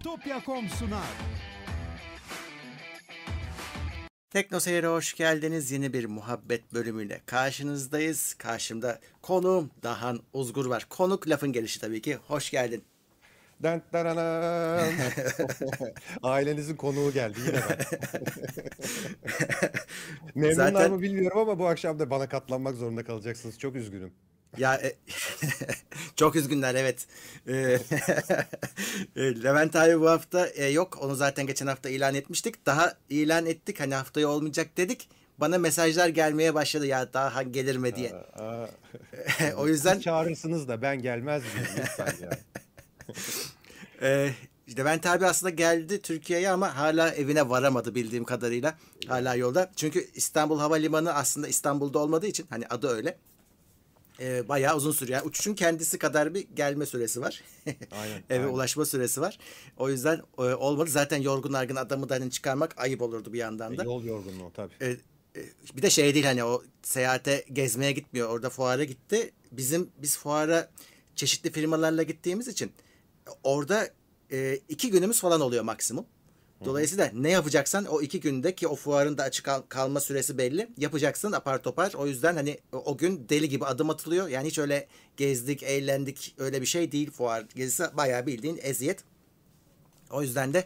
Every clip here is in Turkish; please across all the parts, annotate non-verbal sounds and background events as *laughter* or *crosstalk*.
Bitopya.com sunar. Tekno Seyir'e hoş geldiniz. Yeni bir muhabbet bölümüyle karşınızdayız. Karşımda konuğum Dahan Uzgur var. Konuk lafın gelişi tabii ki. Hoş geldin. *laughs* Ailenizin konuğu geldi yine ben. *laughs* Memnunlar Zaten- mı bilmiyorum ama bu akşam da bana katlanmak zorunda kalacaksınız. Çok üzgünüm. Ya e, *laughs* çok üzgünler evet. E, *laughs* e, Levent abi bu hafta e, yok. Onu zaten geçen hafta ilan etmiştik. Daha ilan ettik. Hani haftaya olmayacak dedik. Bana mesajlar gelmeye başladı ya daha gelir mi diye. Aa, *laughs* o yüzden siz çağırırsınız da ben gelmez miyim lütfen ya. Ee, Levent abi aslında geldi Türkiye'ye ama hala evine varamadı bildiğim kadarıyla. Hala yolda. Çünkü İstanbul Havalimanı aslında İstanbul'da olmadığı için hani adı öyle. Ee, bayağı uzun sürüyor. Yani uçuşun kendisi kadar bir gelme süresi var. *laughs* Aynen, Eve aynen. ulaşma süresi var. O yüzden e, olmadı. Zaten yorgun argın adamı da hani çıkarmak ayıp olurdu bir yandan da. Yol yorgunluğu tabii. E, e, bir de şey değil hani o seyahate gezmeye gitmiyor. Orada fuara gitti. Bizim biz fuara çeşitli firmalarla gittiğimiz için orada e, iki günümüz falan oluyor maksimum. Dolayısıyla ne yapacaksan o iki günde ki o fuarın da açık kal- kalma süresi belli. Yapacaksın apar topar. O yüzden hani o- gün deli gibi adım atılıyor. Yani hiç öyle gezdik, eğlendik öyle bir şey değil fuar gezisi. Bayağı bildiğin eziyet. O yüzden de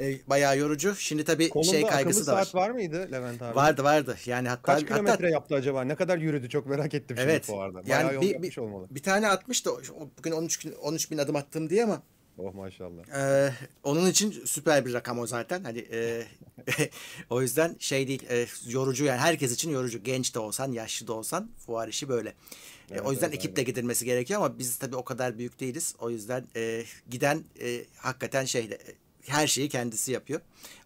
e, bayağı yorucu. Şimdi tabii Kolunda şey kaygısı da var. saat var mıydı Levent abi? Vardı vardı. Yani hatta Kaç hatta kilometre yaptı acaba? Ne kadar yürüdü? Çok merak ettim şimdi evet. fuarda. Bayağı Yani yol bir, yapmış bir, olmalı. bir tane atmış da o- bugün 13 bin, 13 bin adım attım diye ama Oh maşallah. e, onun için süper bir rakam o zaten. Hani e, *laughs* o yüzden şey değil e, yorucu yani herkes için yorucu. Genç de olsan, yaşlı da olsan fuar işi böyle. E, Evet, o yüzden evet, ekiple gidilmesi gerekiyor ama biz tabii o kadar büyük değiliz. O yüzden e, giden e, hakikaten şeyle her şeyi kendisi yapıyor.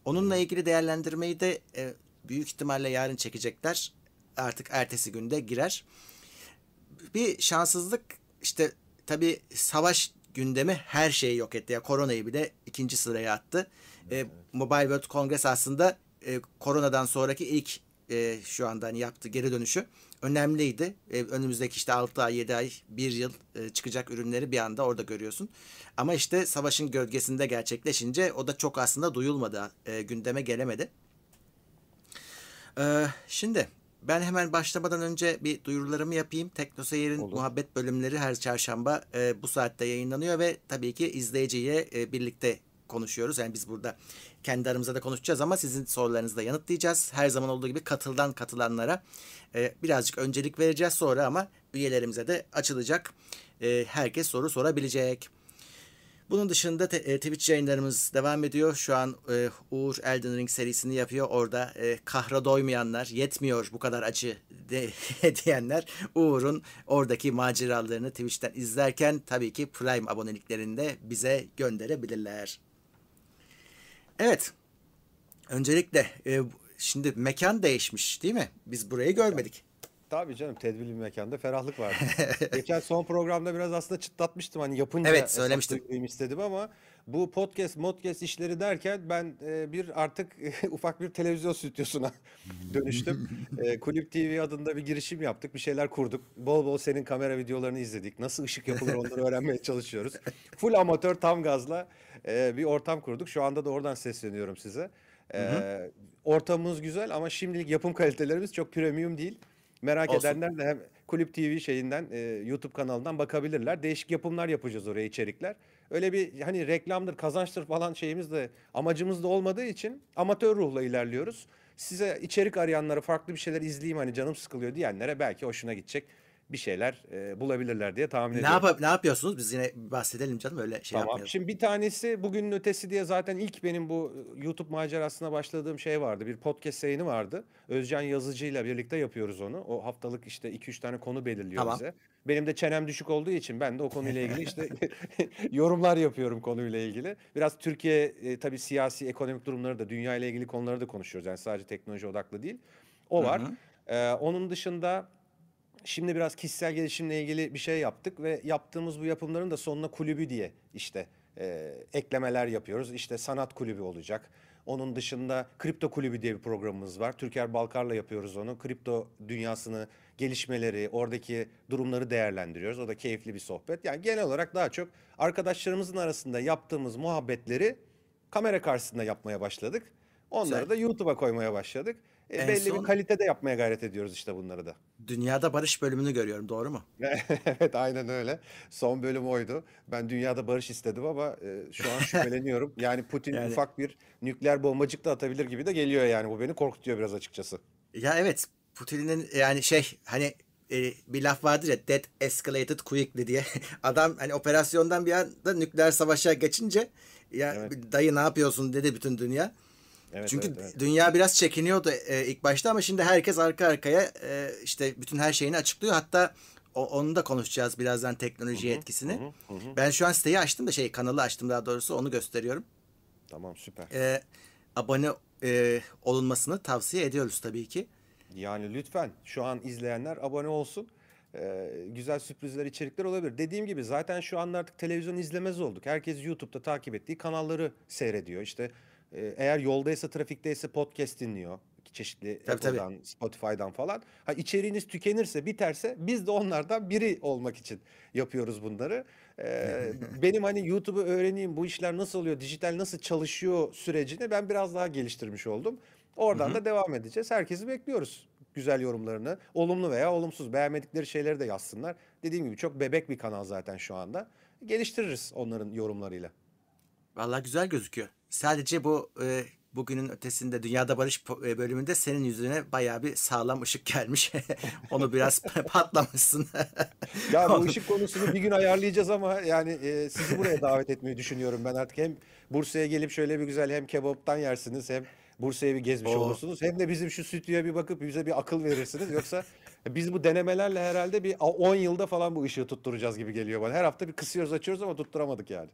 Onunla ilgili değerlendirmeyi de e, büyük ihtimalle yarın çekecekler. Artık ertesi günde girer. Bir şanssızlık işte tabii savaş gündemi her şeyi yok etti. Ya koronayı bile ikinci sıraya attı. E, Mobile World Congress aslında e, koronadan sonraki ilk e, şu anda hani yaptığı geri dönüşü önemliydi. E, önümüzdeki işte 6 ay, 7 ay, 1 yıl e, çıkacak ürünleri bir anda orada görüyorsun. Ama işte savaşın gölgesinde gerçekleşince o da çok aslında duyulmadı. E, gündeme gelemedi. Ee, şimdi ben hemen başlamadan önce bir duyurularımı yapayım. Tekno Seyir'in Olur. muhabbet bölümleri her çarşamba e, bu saatte yayınlanıyor ve tabii ki izleyiciyle e, birlikte konuşuyoruz. Yani biz burada kendi aramızda da konuşacağız ama sizin sorularınızı da yanıtlayacağız. Her zaman olduğu gibi katıldan katılanlara e, birazcık öncelik vereceğiz sonra ama üyelerimize de açılacak. E, herkes soru sorabilecek. Bunun dışında te- e, Twitch yayınlarımız devam ediyor. Şu an e, Uğur Elden Ring serisini yapıyor. Orada e, kahra doymayanlar, yetmiyor bu kadar acı de, *laughs* diyenler Uğur'un oradaki maceralarını Twitch'ten izlerken tabii ki Prime aboneliklerini de bize gönderebilirler. Evet. Öncelikle e, şimdi mekan değişmiş değil mi? Biz burayı görmedik. Tabii canım tedbirli bir mekanda ferahlık vardı. *laughs* Geçen son programda biraz aslında çıtlatmıştım hani yapınca Evet, duyurayım istedim ama bu podcast, modcast işleri derken ben e, bir artık *laughs* ufak bir televizyon stüdyosuna *laughs* dönüştüm. E, Kulüp TV adında bir girişim yaptık, bir şeyler kurduk. Bol bol senin kamera videolarını izledik. Nasıl ışık yapılır onları öğrenmeye çalışıyoruz. Full amatör tam gazla e, bir ortam kurduk. Şu anda da oradan sesleniyorum size. E, ortamımız güzel ama şimdilik yapım kalitelerimiz çok premium değil. Merak Olsun. edenler de hem Kulüp TV şeyinden e, YouTube kanalından bakabilirler. Değişik yapımlar yapacağız oraya içerikler. Öyle bir hani reklamdır, kazançtır falan şeyimiz de amacımız da olmadığı için amatör ruhla ilerliyoruz. Size içerik arayanlara farklı bir şeyler izleyeyim hani canım sıkılıyor diyenlere belki hoşuna gidecek bir şeyler e, bulabilirler diye tahmin Ne, ediyorum. yap ne yapıyorsunuz? Biz yine bahsedelim canım öyle şey Tamam. yapmayalım. Şimdi bir tanesi bugünün ötesi diye zaten ilk benim bu YouTube macerasına başladığım şey vardı. Bir podcast yayını vardı. Özcan Yazıcı ile birlikte yapıyoruz onu. O haftalık işte 2-3 tane konu belirliyor Tamam. bize. Benim de çenem düşük olduğu için ben de o konuyla ilgili işte *laughs* *laughs* yorumlar yapıyorum konuyla ilgili. Biraz Türkiye e, tabii siyasi, ekonomik durumları da dünya ile ilgili konuları da konuşuyoruz. Yani sadece teknoloji odaklı değil. O var. Ee, onun dışında Şimdi biraz kişisel gelişimle ilgili bir şey yaptık ve yaptığımız bu yapımların da sonuna kulübü diye işte e, eklemeler yapıyoruz. İşte sanat kulübü olacak. Onun dışında kripto kulübü diye bir programımız var. Türker Balkar'la yapıyoruz onu. Kripto dünyasını, gelişmeleri, oradaki durumları değerlendiriyoruz. O da keyifli bir sohbet. Yani genel olarak daha çok arkadaşlarımızın arasında yaptığımız muhabbetleri kamera karşısında yapmaya başladık. Onları da YouTube'a koymaya başladık. E, En belli son- bir kalitede yapmaya gayret ediyoruz işte bunları da. Dünyada barış bölümünü görüyorum doğru mu? *laughs* Evet aynen öyle. Son bölüm oydu. Ben dünyada barış istedim ama e, şu an şüpheleniyorum. *laughs* Yani Putin Yani- ufak bir nükleer bombacık da atabilir gibi de geliyor yani. Bu beni korkutuyor biraz açıkçası. Ya evet Putin'in yani şey hani e, bir laf vardır ya that escalated quickly diye. *laughs* Adam hani operasyondan bir anda nükleer savaşa geçince ya Evet. dayı ne yapıyorsun dedi bütün dünya. Evet, Çünkü evet, evet. dünya biraz çekiniyordu e, ilk başta ama şimdi herkes arka arkaya e, işte bütün her şeyini açıklıyor. Hatta o, onu da konuşacağız birazdan teknoloji etkisini. Hı hı. Ben şu an siteyi açtım da şey kanalı açtım daha doğrusu onu gösteriyorum. Tamam süper. E, abone e, olunmasını tavsiye ediyoruz tabii ki. Yani lütfen şu an izleyenler abone olsun. Ee, güzel sürprizler, içerikler olabilir. Dediğim gibi zaten şu anda artık televizyon izlemez olduk. Herkes YouTube'da takip ettiği kanalları seyrediyor. İşte eğer yoldaysa, trafikteyse podcast dinliyor. Çeşitli Tabii, tabii. Spotify'dan falan. Ha içeriğiniz tükenirse, biterse biz de onlardan biri olmak için yapıyoruz bunları. Ee, *laughs* benim hani YouTube'u öğreneyim, bu işler nasıl oluyor, dijital nasıl çalışıyor sürecini ben biraz daha geliştirmiş oldum. Oradan da devam edeceğiz. Herkesi bekliyoruz. Güzel yorumlarını. Olumlu veya olumsuz. Beğenmedikleri şeyleri de yazsınlar. Dediğim gibi çok bebek bir kanal zaten şu anda. Geliştiririz onların yorumlarıyla. Vallahi güzel gözüküyor. Sadece bu e, bugünün ötesinde Dünyada Barış e, bölümünde senin yüzüne bayağı bir sağlam ışık gelmiş. *laughs* Onu biraz *laughs* patlamışsın. Ya bu *laughs* ışık konusunu bir gün ayarlayacağız ama yani e, sizi buraya davet etmeyi düşünüyorum ben artık. Hem Bursa'ya gelip şöyle bir güzel hem kebaptan yersiniz hem Bursa'ya bir gezmiş Oo. olursunuz. Hem de bizim şu stüdyoya bir bakıp bize bir akıl verirsiniz. Yoksa biz bu denemelerle herhalde bir 10 yılda falan bu ışığı tutturacağız gibi geliyor bana. Her hafta bir kısıyoruz açıyoruz ama tutturamadık yani.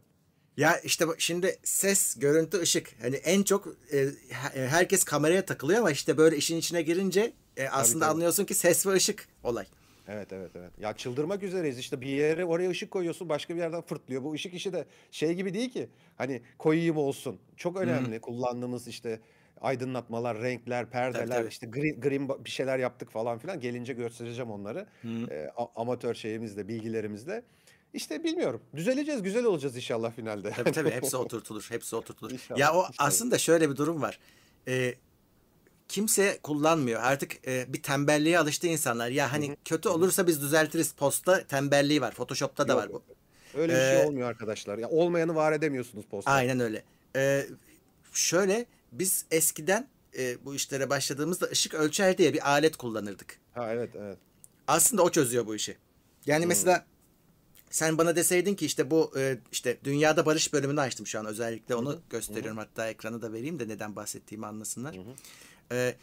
Ya işte bak şimdi ses, görüntü, ışık. Hani en çok e, he- herkes kameraya takılıyor ama işte böyle işin içine girince e, aslında tabii. anlıyorsun ki ses ve ışık olay. Evet evet evet. Ya çıldırmak üzereyiz işte bir yere oraya ışık koyuyorsun başka bir yerden fırtlıyor. Bu ışık işi de şey gibi değil ki. Hani koyayım olsun. Çok önemli kullandığımız işte aydınlatmalar, renkler, perdeler, tabii. işte green, green bir şeyler yaptık falan filan. Gelince göstereceğim onları. Ee, a- amatör şeyimizle, bilgilerimizle. İşte bilmiyorum. Düzeleceğiz, güzel olacağız inşallah finalde. Tabii tabii *laughs* hepsi oturtulur. Hepsi oturtulur. İnşallah, ya o inşallah. aslında şöyle bir durum var. E, kimse kullanmıyor. Artık e, bir tembelliğe alıştı insanlar. Ya hani kötü olursa biz düzeltiriz. Posta tembelliği var. Photoshop'ta da Yok, var bu. Öyle bir Ee, şey olmuyor arkadaşlar. Ya olmayanı var edemiyorsunuz posta. Aynen öyle. Ee, şöyle biz eskiden e, bu işlere başladığımızda ışık ölçer diye bir alet kullanırdık. Ha evet evet. Aslında o çözüyor bu işi. Yani mesela sen bana deseydin ki işte bu e, işte dünyada barış bölümünü açtım şu an özellikle onu gösteriyorum hatta ekranı da vereyim de neden bahsettiğimi anlasınlar. Ee,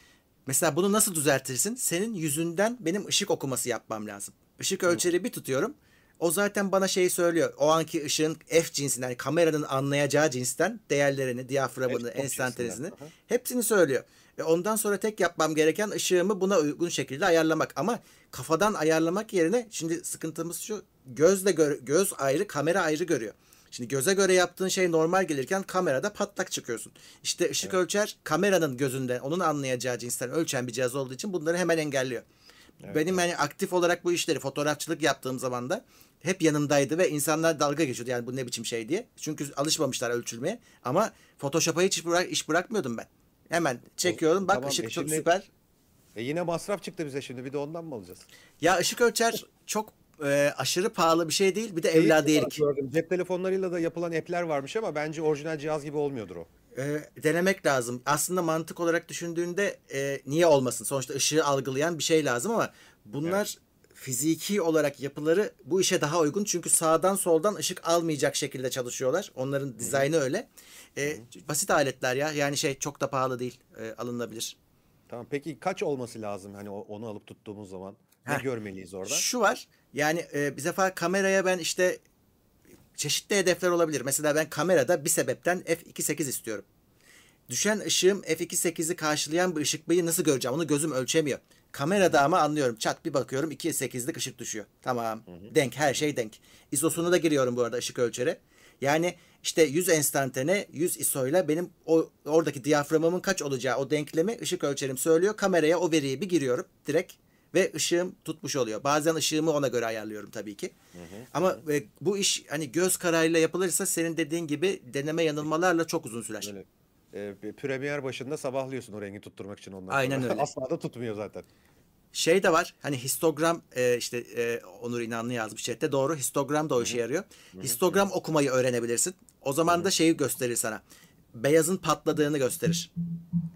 mesela bunu nasıl düzeltirsin? Senin yüzünden benim ışık okuması yapmam lazım. Işık ölçeri bir tutuyorum. O zaten bana şeyi söylüyor. O anki ışığın F cinsinden, yani kameranın anlayacağı cinsten değerlerini, diyaframını, enstantanesini hepsini söylüyor. Ve ondan sonra tek yapmam gereken ışığımı buna uygun şekilde ayarlamak. Ama kafadan ayarlamak yerine şimdi sıkıntımız şu. Gözle gör- göz ayrı, kamera ayrı görüyor. Şimdi göze göre yaptığın şey normal gelirken kamerada patlak çıkıyorsun. İşte ışık ölçer kameranın gözünde onun anlayacağı cinsten ölçen bir cihaz olduğu için bunları hemen engelliyor. Benim hani aktif olarak bu işleri fotoğrafçılık yaptığım zaman da hep yanımdaydı ve insanlar dalga geçiyordu yani bu ne biçim şey diye. Çünkü alışmamışlar ölçülmeye ama Photoshop'a hiç bırak, iş bırakmıyordum ben. Hemen çekiyorum bak Tamam, ışık e çok şimdi- süper. E yine masraf çıktı bize şimdi. Bir de ondan mı alacağız? Ya ışık ölçer çok e, aşırı pahalı bir şey değil bir de Şeyi evladiyelik. Cep telefonlarıyla da yapılan app'ler varmış ama bence orijinal cihaz gibi olmuyordur o. E, denemek lazım. Aslında mantık olarak düşündüğünde e, niye olmasın? Sonuçta ışığı algılayan bir şey lazım ama bunlar fiziki olarak yapıları bu işe daha uygun. Çünkü sağdan soldan ışık almayacak şekilde çalışıyorlar. Onların dizaynı öyle. E, basit aletler ya. Yani şey çok da pahalı değil. E, alınabilir. Tamam peki kaç olması lazım hani onu alıp tuttuğumuz zaman? Ne Heh. görmeliyiz orada? Şu var. Yani e, bir defa kameraya ben işte çeşitli hedefler olabilir. Mesela ben kamerada bir sebepten f2.8 istiyorum. Düşen ışığım f2.8'i karşılayan bir ışık nasıl göreceğim? Onu gözüm ölçemiyor. Kamerada ama anlıyorum. Çat bir bakıyorum 2.8'lik ışık düşüyor. Tamam. Denk her şey denk. ISO'sunu da giriyorum bu arada ışık ölçere. Yani işte 100 enstantane 100 ISO ile benim o oradaki diyaframımın kaç olacağı o denklemi ışık ölçerim söylüyor. Kameraya o veriyi bir giriyorum direkt. ve ışığım tutmuş oluyor. Bazen ışığımı ona göre ayarlıyorum tabii ki. Ama e, bu iş hani göz kararıyla yapılırsa senin dediğin gibi deneme yanılmalarla çok uzun sürer. Böyle e, premier başında sabahlıyorsun o rengi tutturmak için ondan Aynen sonra. öyle. *laughs* Asla da tutmuyor zaten. Şey de var hani histogram e, işte e, Onur İnanlı yazmış chatte doğru histogram da o işe yarıyor. Histogram okumayı öğrenebilirsin. O zaman da şeyi gösterir sana. Beyazın patladığını gösterir.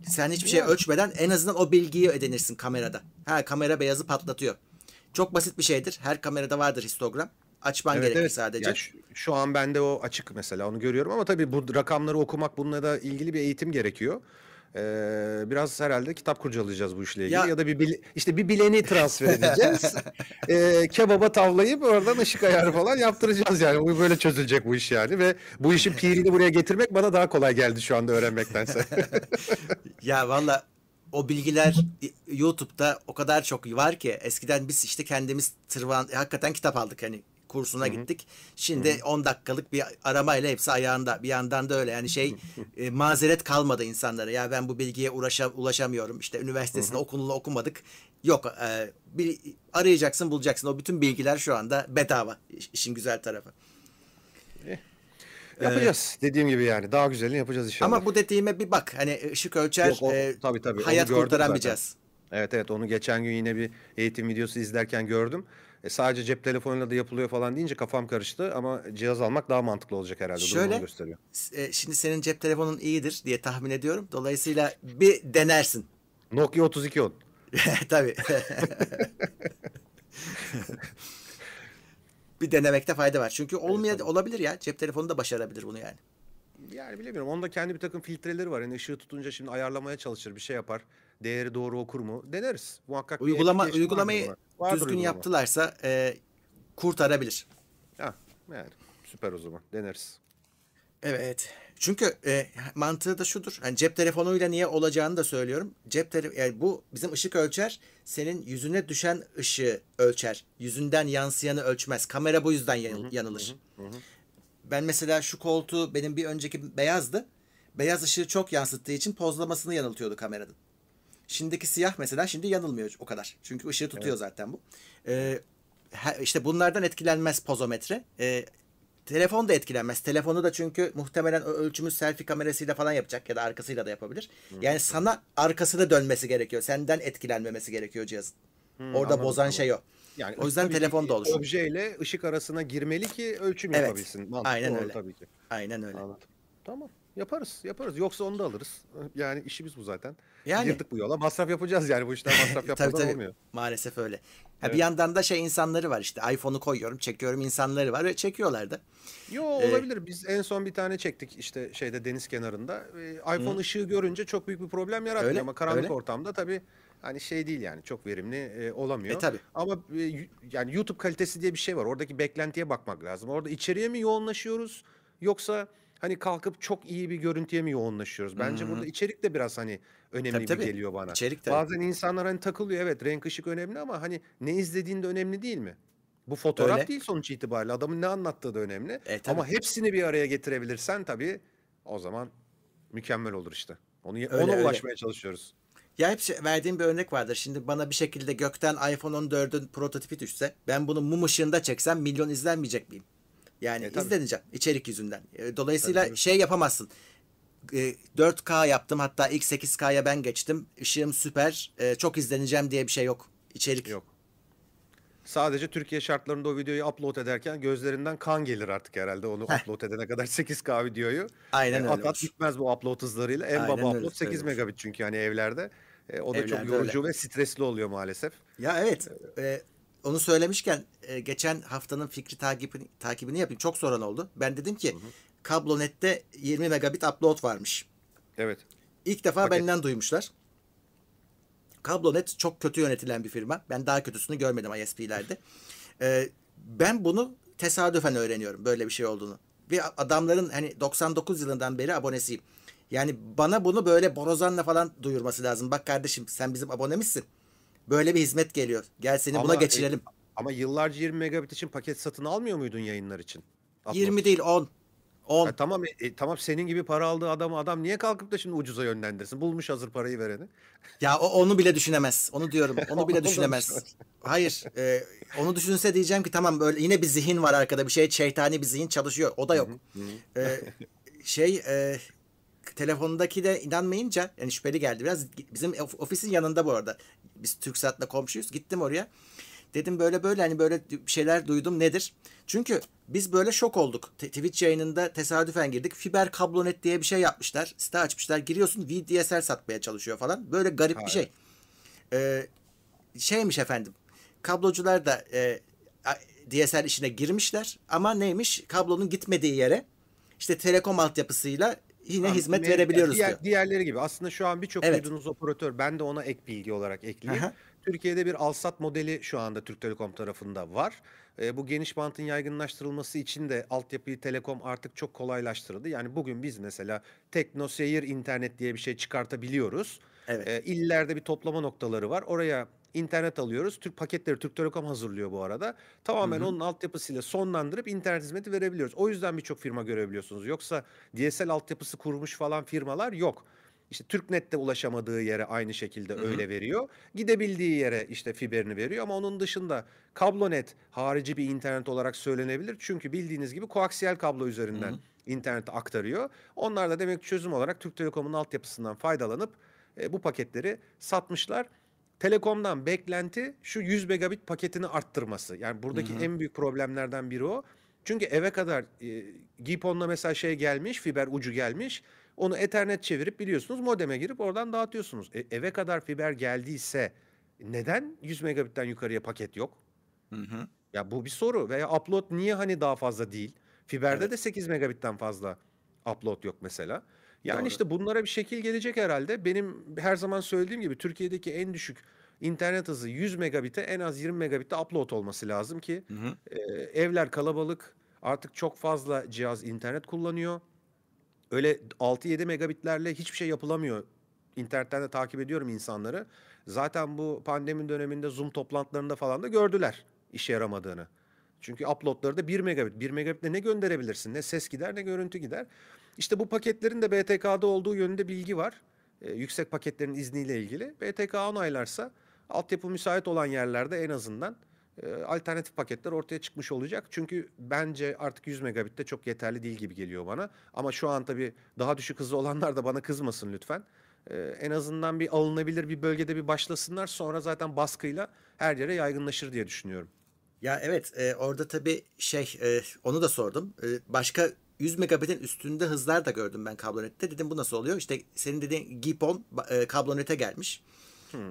Sen hiçbir şey ölçmeden en azından o bilgiyi edinirsin kamerada. Ha kamera beyazı patlatıyor. Çok basit bir şeydir. Her kamerada vardır histogram. Açman Evet gerekir evet. sadece. Ya şu, şu an bende o açık mesela onu görüyorum ama tabii bu rakamları okumak bununla da ilgili bir eğitim gerekiyor. Ee, biraz herhalde kitap kurcalayacağız bu işle ilgili Ya- ya, da bir bile- işte bir bileni transfer edeceğiz. *laughs* Ee, kebaba tavlayıp oradan ışık ayarı falan yaptıracağız yani. Bu böyle çözülecek bu iş yani ve bu işin pirini buraya getirmek bana daha kolay geldi şu anda öğrenmektense. *laughs* Ya valla o bilgiler YouTube'da o kadar çok var ki eskiden biz işte kendimiz tırvan hakikaten kitap aldık hani kursuna gittik. Şimdi 10 dakikalık bir aramayla hepsi ayağında. Bir yandan da öyle yani şey *laughs* e, mazeret kalmadı insanlara. Ya ben bu bilgiye ulaşa, ulaşamıyorum. İşte üniversitesinde okulunu okumadık. Yok e, bir, arayacaksın bulacaksın. O bütün bilgiler şu anda bedava. İş- işin güzel tarafı. yapacağız. Dediğim gibi yani daha güzelini yapacağız inşallah. Ama bu dediğime bir bak. Hani ışık ölçer Yok, o- e, tabii, tabii. Hayat kurtaramayacağız. Evet evet onu geçen gün yine bir eğitim videosu izlerken gördüm. E, sadece cep telefonuyla da yapılıyor falan deyince kafam karıştı ama cihaz almak daha mantıklı olacak herhalde. Şöyle, gösteriyor. e, şimdi senin cep telefonun iyidir diye tahmin ediyorum. Dolayısıyla bir denersin. Nokia 3210. *laughs* Tabii. bir denemekte fayda var. Çünkü olmaya olabilir ya. Cep telefonu da başarabilir bunu yani. Yani bilemiyorum. Onda kendi bir takım filtreleri var. Yani ışığı tutunca şimdi ayarlamaya çalışır, bir şey yapar. Değeri doğru okur mu? Deneriz. Muhakkak Uygulama uygulamayı düzgün uygulama. yaptılarsa e, kurtarabilir. Ha, yani süper o zaman. Deneriz. Evet. Çünkü e, mantığı da şudur. Hani cep telefonuyla niye olacağını da söylüyorum. Cep tele yani bu bizim ışık ölçer. Senin yüzüne düşen ışığı ölçer. Yüzünden yansıyanı ölçmez. Kamera bu yüzden yanıl- yanılır. Ben mesela şu koltuğu benim bir önceki beyazdı. Beyaz ışığı çok yansıttığı için pozlamasını yanıltıyordu kameranın. Şimdiki siyah mesela şimdi yanılmıyor o kadar. Çünkü ışığı tutuyor zaten bu. Ee, işte bunlardan etkilenmez pozometre. Ee, telefon da etkilenmez. Telefonu da çünkü muhtemelen ölçümü selfie kamerasıyla falan yapacak ya da arkasıyla da yapabilir. Yani sana arkasını dönmesi gerekiyor. Senden etkilenmemesi gerekiyor cihazın. Orada anladım, bozan anladım. şey o. Yani o yüzden telefon da olur. Objeyle ışık arasına girmeli ki ölçüm Evet, yapabilsin. Mantıklı aynen öyle. tabii ki. Aynen öyle. Anladım. Tamam. Yaparız, yaparız. Yoksa onu da alırız. Yani işimiz bu zaten. Yani. Girdik bu yola. Masraf yapacağız yani bu işten masraf *laughs* yapmadan tabii tabii. olmuyor. Maalesef öyle. Ha, Evet. Bir yandan da şey insanları var işte iPhone'u koyuyorum çekiyorum insanları var ve çekiyorlar da. Yo Ee, olabilir. Biz en son bir tane çektik işte şeyde deniz kenarında. Ee, iPhone ışığı görünce çok büyük bir problem yaratmıyor Öyle, ama karanlık öyle. ortamda tabii hani şey değil yani çok verimli e, olamıyor. E, tabii. Ama e, yani YouTube kalitesi diye bir şey var. Oradaki beklentiye bakmak lazım. Orada içeriye mi yoğunlaşıyoruz yoksa hani kalkıp çok iyi bir görüntüye mi yoğunlaşıyoruz? Bence burada içerik de biraz hani önemli Tabii, bir tabii. geliyor bana. İçerik tabii. Bazen insanlar hani takılıyor evet renk ışık önemli ama hani ne izlediğin de önemli değil mi? Bu fotoğraf Öyle. değil sonuç itibariyle. Adamın ne anlattığı da önemli. E, tabii. Ama hepsini bir araya getirebilirsen tabii o zaman mükemmel olur işte. Onu Öyle, ona öyle. ulaşmaya çalışıyoruz. Ya hep şey- verdiğim bir örnek vardır. Şimdi bana bir şekilde gökten iPhone 14'ün prototipi düşse ben bunu mum ışığında çeksem milyon izlenmeyecek miyim? Yani E, tabii. izleneceğim içerik yüzünden. E, Dolayısıyla Tabii, tabii. şey yapamazsın. E, 4K yaptım hatta ilk 8K'ya ben geçtim. Işığım süper. E, çok izleneceğim diye bir şey yok. İçerik. Yok. Sadece Türkiye şartlarında o videoyu upload ederken gözlerinden kan gelir artık herhalde onu upload edene kadar *laughs* 8K videoyu. Aynen E, öyle at at olur. bitmez bu upload hızlarıyla. En Aynen baba öyle, upload 8 öyle megabit çünkü hani evlerde. E, o da çok yorucu ve stresli oluyor maalesef. Ya evet. e, onu söylemişken e, geçen haftanın fikri takibini, takibini yapayım. Çok soran oldu. Ben dedim ki Kablonet'te 20 megabit upload varmış. Evet. İlk defa Paket. benden duymuşlar. Kablonet çok kötü yönetilen bir firma. Ben daha kötüsünü görmedim ISP'lerde. Ee, ben bunu tesadüfen öğreniyorum böyle bir şey olduğunu. Ve adamların hani 99 yılından beri abonesiyim. Yani bana bunu böyle borazanla falan duyurması lazım. Bak kardeşim sen bizim abonemizsin. Böyle bir hizmet geliyor. Gel seni buna Ama, e, geçirelim. Ama yıllarca 20 megabit için paket satın almıyor muydun yayınlar için? Upload 20 değil 10. 10. Ha, tamam e, e, tamam senin gibi para aldığı adamı adam niye kalkıp da şimdi ucuza yönlendirsin? Bulmuş hazır parayı vereni. Ya o, onu bile düşünemez. Onu diyorum. Onu bile *laughs* düşünemez. Hayır. e, onu düşünse diyeceğim ki tamam böyle yine bir zihin var arkada. Bir şey şeytani bir zihin çalışıyor. O da yok. E, şey e, telefonundaki de inanmayınca yani şüpheli geldi biraz. Bizim of- ofisin yanında bu arada. Biz TürkSat'la komşuyuz. Gittim oraya. Dedim böyle böyle hani böyle şeyler duydum nedir? Çünkü biz böyle şok olduk. Te- Twitch yayınında tesadüfen girdik. Fiber kablonet diye bir şey yapmışlar. Site açmışlar. Giriyorsun VDSL satmaya çalışıyor falan. Böyle garip Ha, bir şey. Ee, şeymiş efendim. Kablocular da e, DSL işine girmişler ama neymiş? Kablonun gitmediği yere işte telekom altyapısıyla yine Tamam, hizmet me- verebiliyoruz diğer, diyor. Diğerleri gibi. Aslında şu an birçok Evet. duyduğunuz operatör ben de ona ek bilgi olarak ekleyeyim. Aha. Türkiye'de bir alsat modeli şu anda Türk Telekom tarafında var. E, bu geniş bantın yaygınlaştırılması için de altyapıyı Telekom artık çok kolaylaştırdı. Yani bugün biz mesela Tekno Seyir internet diye bir şey çıkartabiliyoruz. Evet. E, illerde bir toplama noktaları var. Oraya internet alıyoruz. Türk paketleri Türk Telekom hazırlıyor bu arada. Tamamen onun altyapısıyla sonlandırıp internet hizmeti verebiliyoruz. O yüzden birçok firma görebiliyorsunuz. Yoksa DSL altyapısı kurmuş falan firmalar yok. İşte TürkNet'te ulaşamadığı yere aynı şekilde öyle veriyor. Gidebildiği yere işte fiberini veriyor ama onun dışında kablonet harici bir internet olarak söylenebilir. Çünkü bildiğiniz gibi koaksiyel kablo üzerinden internete aktarıyor. Onlar da demek çözüm olarak Türk Telekom'un altyapısından faydalanıp e, bu paketleri satmışlar. Telekom'dan beklenti şu 100 megabit paketini arttırması. Yani buradaki en büyük problemlerden biri o. Çünkü eve kadar e, GPON'la mesela şey gelmiş, fiber ucu gelmiş. Onu Ethernet çevirip biliyorsunuz modeme girip oradan dağıtıyorsunuz. E, eve kadar fiber geldiyse neden 100 megabitten yukarıya paket yok? Ya bu bir soru veya upload niye hani daha fazla değil? Fiberde Evet. de 8 megabitten fazla upload yok mesela. Yani Doğru. işte bunlara bir şekil gelecek herhalde. Benim her zaman söylediğim gibi Türkiye'deki en düşük internet hızı 100 megabite en az 20 megabitte upload olması lazım ki e, evler kalabalık artık çok fazla cihaz internet kullanıyor. Öyle 6-7 megabitlerle hiçbir şey yapılamıyor. İnternetten de takip ediyorum insanları. Zaten bu pandemi döneminde Zoom toplantılarında falan da gördüler işe yaramadığını. Çünkü uploadları da 1 megabit. 1 megabitle ne gönderebilirsin? Ne ses gider ne görüntü gider. İşte bu paketlerin de BTK'da olduğu yönünde bilgi var. Ee, yüksek paketlerin izniyle ilgili. BTK onaylarsa altyapı müsait olan yerlerde en azından e, alternatif paketler ortaya çıkmış olacak. Çünkü bence artık 100 megabit de çok yeterli değil gibi geliyor bana. Ama şu an tabii daha düşük hızlı olanlar da bana kızmasın lütfen. Ee, en azından bir alınabilir bir bölgede bir başlasınlar. Sonra zaten baskıyla her yere yaygınlaşır diye düşünüyorum. Ya evet e, orada tabii şey e, onu da sordum. E, başka 100 megabitin üstünde hızlar da gördüm ben kablonette. Dedim bu nasıl oluyor? İşte senin dediğin GPON ba- e, kablonete gelmiş.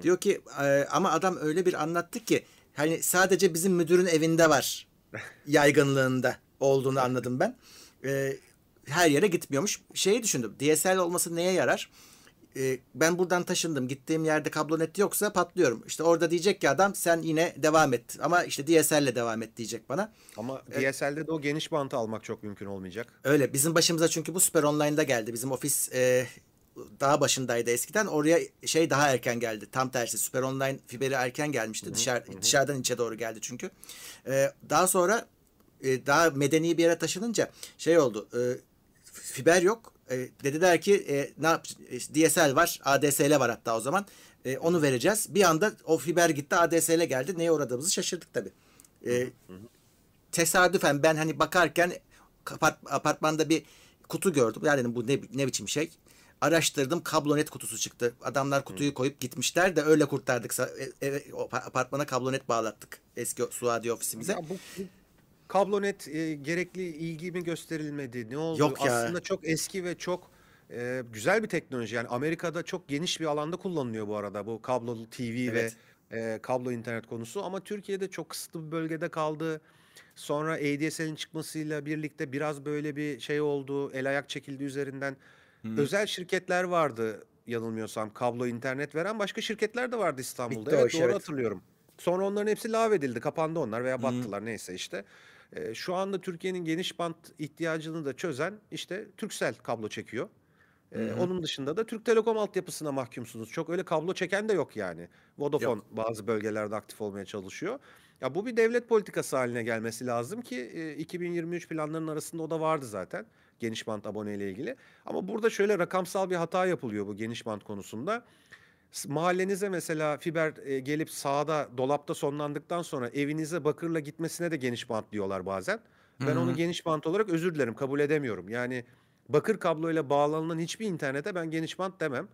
Diyor ki e, ama adam öyle bir anlattı ki hani sadece bizim müdürün evinde var *laughs* yaygınlığında olduğunu anladım ben. E, her yere gitmiyormuş. Şeyi düşündüm. DSL olması neye yarar? E, ben buradan taşındım. Gittiğim yerde kablonet yoksa patlıyorum. İşte orada diyecek ki adam sen yine devam et. Ama işte DSL'le devam et diyecek bana. Ama DSL'de de o geniş bantı almak çok mümkün olmayacak. Öyle bizim başımıza çünkü bu Süper Online'da geldi. Bizim ofis e, daha başındaydı eskiden. Oraya şey daha erken geldi. Tam tersi Süper Online fiberi erken gelmişti. Dışarı, dışarıdan içe doğru geldi çünkü. E, daha sonra e, daha medeni bir yere taşınınca şey oldu. E, fiber yok. E, dediler ki e, ne yap e, DSL var, ADSL var hatta o zaman. E, onu vereceğiz. Bir anda o fiber gitti, ADSL geldi. Neye uğradığımızı şaşırdık tabii. E, tesadüfen ben hani bakarken apart- apartmanda bir kutu gördüm. Ya dedim bu ne, ne biçim şey. Araştırdım kablonet kutusu çıktı. Adamlar kutuyu koyup gitmişler de öyle kurtardık. Sa- e- e- apartmana kablonet bağlattık eski Suadi ofisimize. Ya bu, bu kablonet e, gerekli ilgi mi gösterilmedi? Ne oldu? Yok ya. Aslında çok eski ve çok e, güzel bir teknoloji. Yani Amerika'da çok geniş bir alanda kullanılıyor bu arada bu kablolu TV Evet. ve e, kablo internet konusu. Ama Türkiye'de çok kısıtlı bir bölgede kaldı. Sonra ADSL'in çıkmasıyla birlikte biraz böyle bir şey oldu. El ayak çekildi üzerinden. Özel şirketler vardı yanılmıyorsam kablo internet veren başka şirketler de vardı İstanbul'da. Bitti evet iş, doğru evet. hatırlıyorum. Sonra onların hepsi lağvedildi, kapandı onlar veya battılar neyse işte. Ee, şu anda Türkiye'nin geniş bant ihtiyacını da çözen işte Turkcell kablo çekiyor. Ee, onun dışında da Türk Telekom altyapısına mahkumsunuz. Çok öyle kablo çeken de yok yani. Vodafone bazı bölgelerde aktif olmaya çalışıyor. Ya bu bir devlet politikası haline gelmesi lazım ki e, 2023 planlarının arasında o da vardı zaten. geniş bant abone ile ilgili. Ama burada şöyle rakamsal bir hata yapılıyor bu geniş bant konusunda. Mahallenize mesela fiber e, gelip sağda dolapta sonlandıktan sonra evinize bakırla gitmesine de geniş bant diyorlar bazen. Ben onu geniş bant olarak özür dilerim kabul edemiyorum. Yani bakır kabloyla bağlanılan hiçbir internete ben geniş bant demem.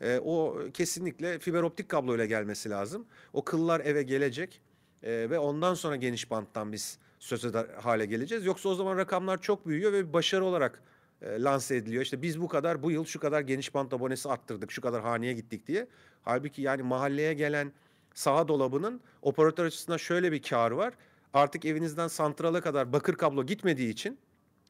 E, o kesinlikle fiber optik kabloyla gelmesi lazım. O kıllar eve gelecek e, ve ondan sonra geniş banttan biz söz eder hale geleceğiz. Yoksa o zaman rakamlar çok büyüyor ve başarı olarak e, lanse ediliyor. İşte biz bu kadar bu yıl şu kadar geniş bant abonesi arttırdık, şu kadar haneye gittik diye. Halbuki yani mahalleye gelen saha dolabının operatör açısından şöyle bir karı var. Artık evinizden santrala kadar bakır kablo gitmediği için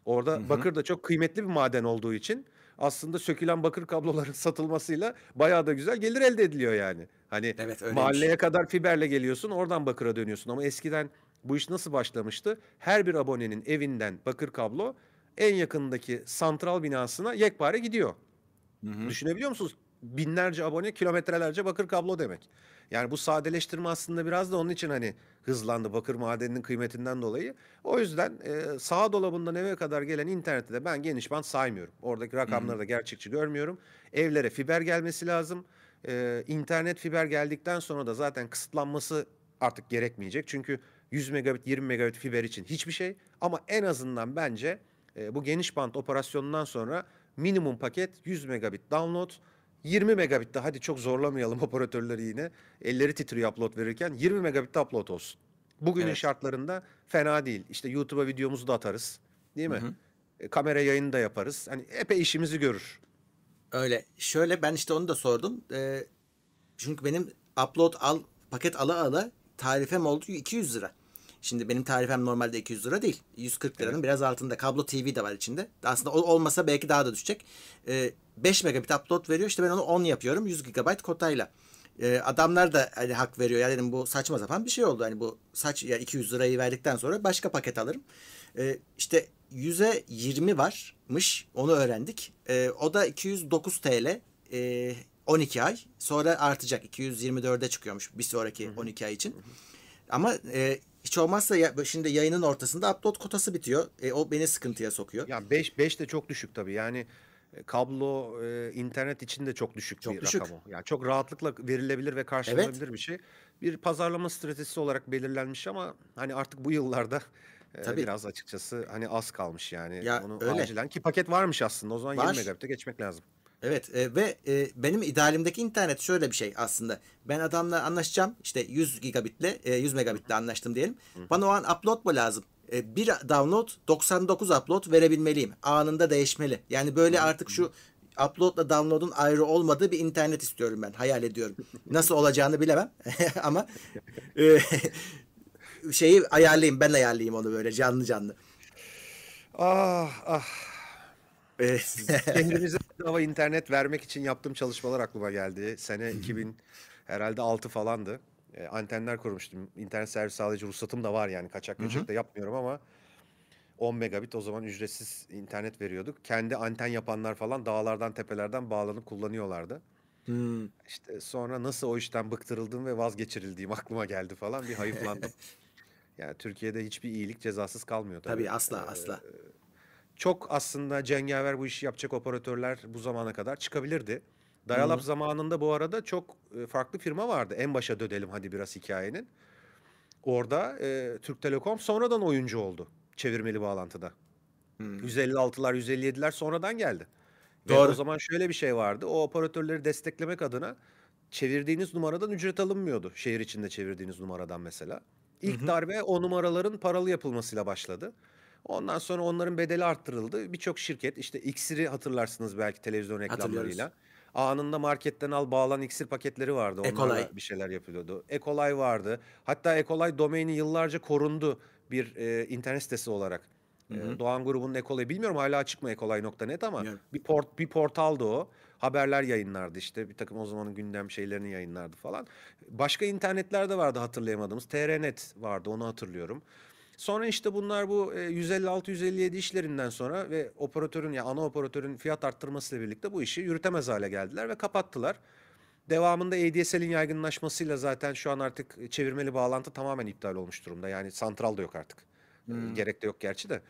orada bakır da çok kıymetli bir maden olduğu için aslında sökülen bakır kabloların *laughs* satılmasıyla bayağı da güzel gelir elde ediliyor yani. Hani Evet öyleymiş. mahalleye kadar fiberle geliyorsun oradan bakıra dönüyorsun ama eskiden bu iş nasıl başlamıştı? Her bir abonenin evinden bakır kablo en yakındaki santral binasına yekpare gidiyor. Düşünebiliyor musunuz? Binlerce abone, kilometrelerce bakır kablo demek. Yani bu sadeleştirme aslında biraz da onun için hani hızlandı bakır madeninin kıymetinden dolayı. O yüzden e, sağ dolabından eve kadar gelen internette de ben geniş bant saymıyorum. Oradaki rakamları da gerçekçi görmüyorum. Evlere fiber gelmesi lazım. E, internet fiber geldikten sonra da zaten kısıtlanması artık gerekmeyecek. Çünkü 100 megabit 20 megabit fiber için hiçbir şey ama en azından bence e, bu geniş bant operasyonundan sonra minimum paket 100 megabit download 20 megabit de hadi çok zorlamayalım *laughs* operatörleri yine. Elleri titriyor upload verirken 20 megabit de upload olsun. Bugünün Evet. şartlarında fena değil. İşte YouTube'a videomuzu da atarız. Değil mi? E, kamera yayını da yaparız. Hani epey işimizi görür. Öyle. Şöyle ben işte onu da sordum. Ee, çünkü benim upload al paket ala ala tarifem oldu 200 lira. Şimdi benim tarifem normalde 200 lira değil. 140 liranın biraz altında. Kablo TV de var içinde. Aslında olmasa belki daha da düşecek. Ee, 5 megabit upload veriyor. İşte ben onu 10 yapıyorum. 100 GB kotayla. Ee, adamlar da hani hak veriyor. Ya dedim bu saçma sapan bir şey oldu. Hani bu saç ya 200 lirayı verdikten sonra başka paket alırım. Ee, işte 100'e 20 varmış. Onu öğrendik. Ee, o da 209 TL. Ee, 12 ay. Sonra artacak. 224'e çıkıyormuş bir sonraki 12 ay için. Ama e, hiç olmazsa ya, şimdi yayının ortasında upload kotası bitiyor. E, o beni sıkıntıya sokuyor. Ya 5 5 de çok düşük tabii. Yani e, kablo e, internet için de çok düşük Çok bir düşük. rakam o. Yani çok rahatlıkla verilebilir ve karşılanabilir bir şey. Bir pazarlama stratejisi olarak belirlenmiş ama hani artık bu yıllarda e, Tabii. biraz açıkçası hani az kalmış yani. Ya, Onu öyle. acilen ki paket varmış aslında. O zaman Var. 20 megabit'e geçmek lazım. Evet e, ve e, benim idealimdeki internet şöyle bir şey aslında. Ben adamla anlaşacağım işte 100 gigabitle e, 100 megabitle anlaştım diyelim. Bana o an upload mu lazım? E, bir download 99 upload verebilmeliyim. Anında değişmeli. Yani böyle artık şu uploadla download'un ayrı olmadığı bir internet istiyorum ben. Hayal ediyorum. Nasıl olacağını bilemem *laughs* ama e, şeyi ayarlayayım ben ayarlayayım onu böyle canlı canlı. Ah ah. *laughs* Şehrimize bedava internet vermek için yaptığım çalışmalar aklıma geldi. Sene 2000 herhalde 6 falandı. E, antenler kurmuştum. İnternet servis sağlayıcı ruhsatım da var yani. Kaçak göçek de yapmıyorum ama 10 megabit o zaman ücretsiz internet veriyorduk. Kendi anten yapanlar falan dağlardan tepelerden bağlanıp kullanıyorlardı. hmm, İşte sonra nasıl o işten bıktırıldım ve vazgeçirildiğim *laughs* aklıma geldi falan bir hayıflandım. *laughs* Yani Türkiye'de hiçbir iyilik cezasız kalmıyor tabii. tabii asla asla. Çok aslında cengaver bu işi yapacak operatörler bu zamana kadar çıkabilirdi. Dial-up zamanında bu arada çok e, farklı firma vardı. En başa dönelim hadi biraz hikayenin. Orada e, Türk Telekom sonradan oyuncu oldu çevirmeli bağlantıda. 156'lar 157'ler sonradan geldi. Ve Doğru. o zaman şöyle bir şey vardı. O operatörleri desteklemek adına çevirdiğiniz numaradan ücret alınmıyordu. Şehir içinde çevirdiğiniz numaradan mesela. İlk darbe o numaraların paralı yapılmasıyla başladı. Ondan sonra onların bedeli arttırıldı. Birçok şirket işte İksir'i hatırlarsınız belki televizyon reklamlarıyla. Anında marketten al bağlan iksir paketleri vardı. Onlarla Ekolay. bir şeyler yapılıyordu. Ekolay vardı. Hatta Ekolay domaini yıllarca korundu bir e, internet sitesi olarak. E, Doğan grubunun Ekolay bilmiyorum hala açık mı ekolay.net ama Bilmiyorum. bir port bir portaldı o. Haberler yayınlardı işte bir takım o zamanın gündem şeylerini yayınlardı falan. Başka internetler de vardı hatırlayamadığımız. TRNet vardı onu hatırlıyorum. Sonra işte bunlar bu e, 156-157 işlerinden sonra ve operatörün ya ana operatörün fiyat arttırmasıyla birlikte bu işi yürütemez hale geldiler ve kapattılar. Devamında ADSL'in yaygınlaşmasıyla zaten şu an artık çevirmeli bağlantı tamamen iptal olmuş durumda. Yani santral da yok artık. E, Gerek de yok gerçi de.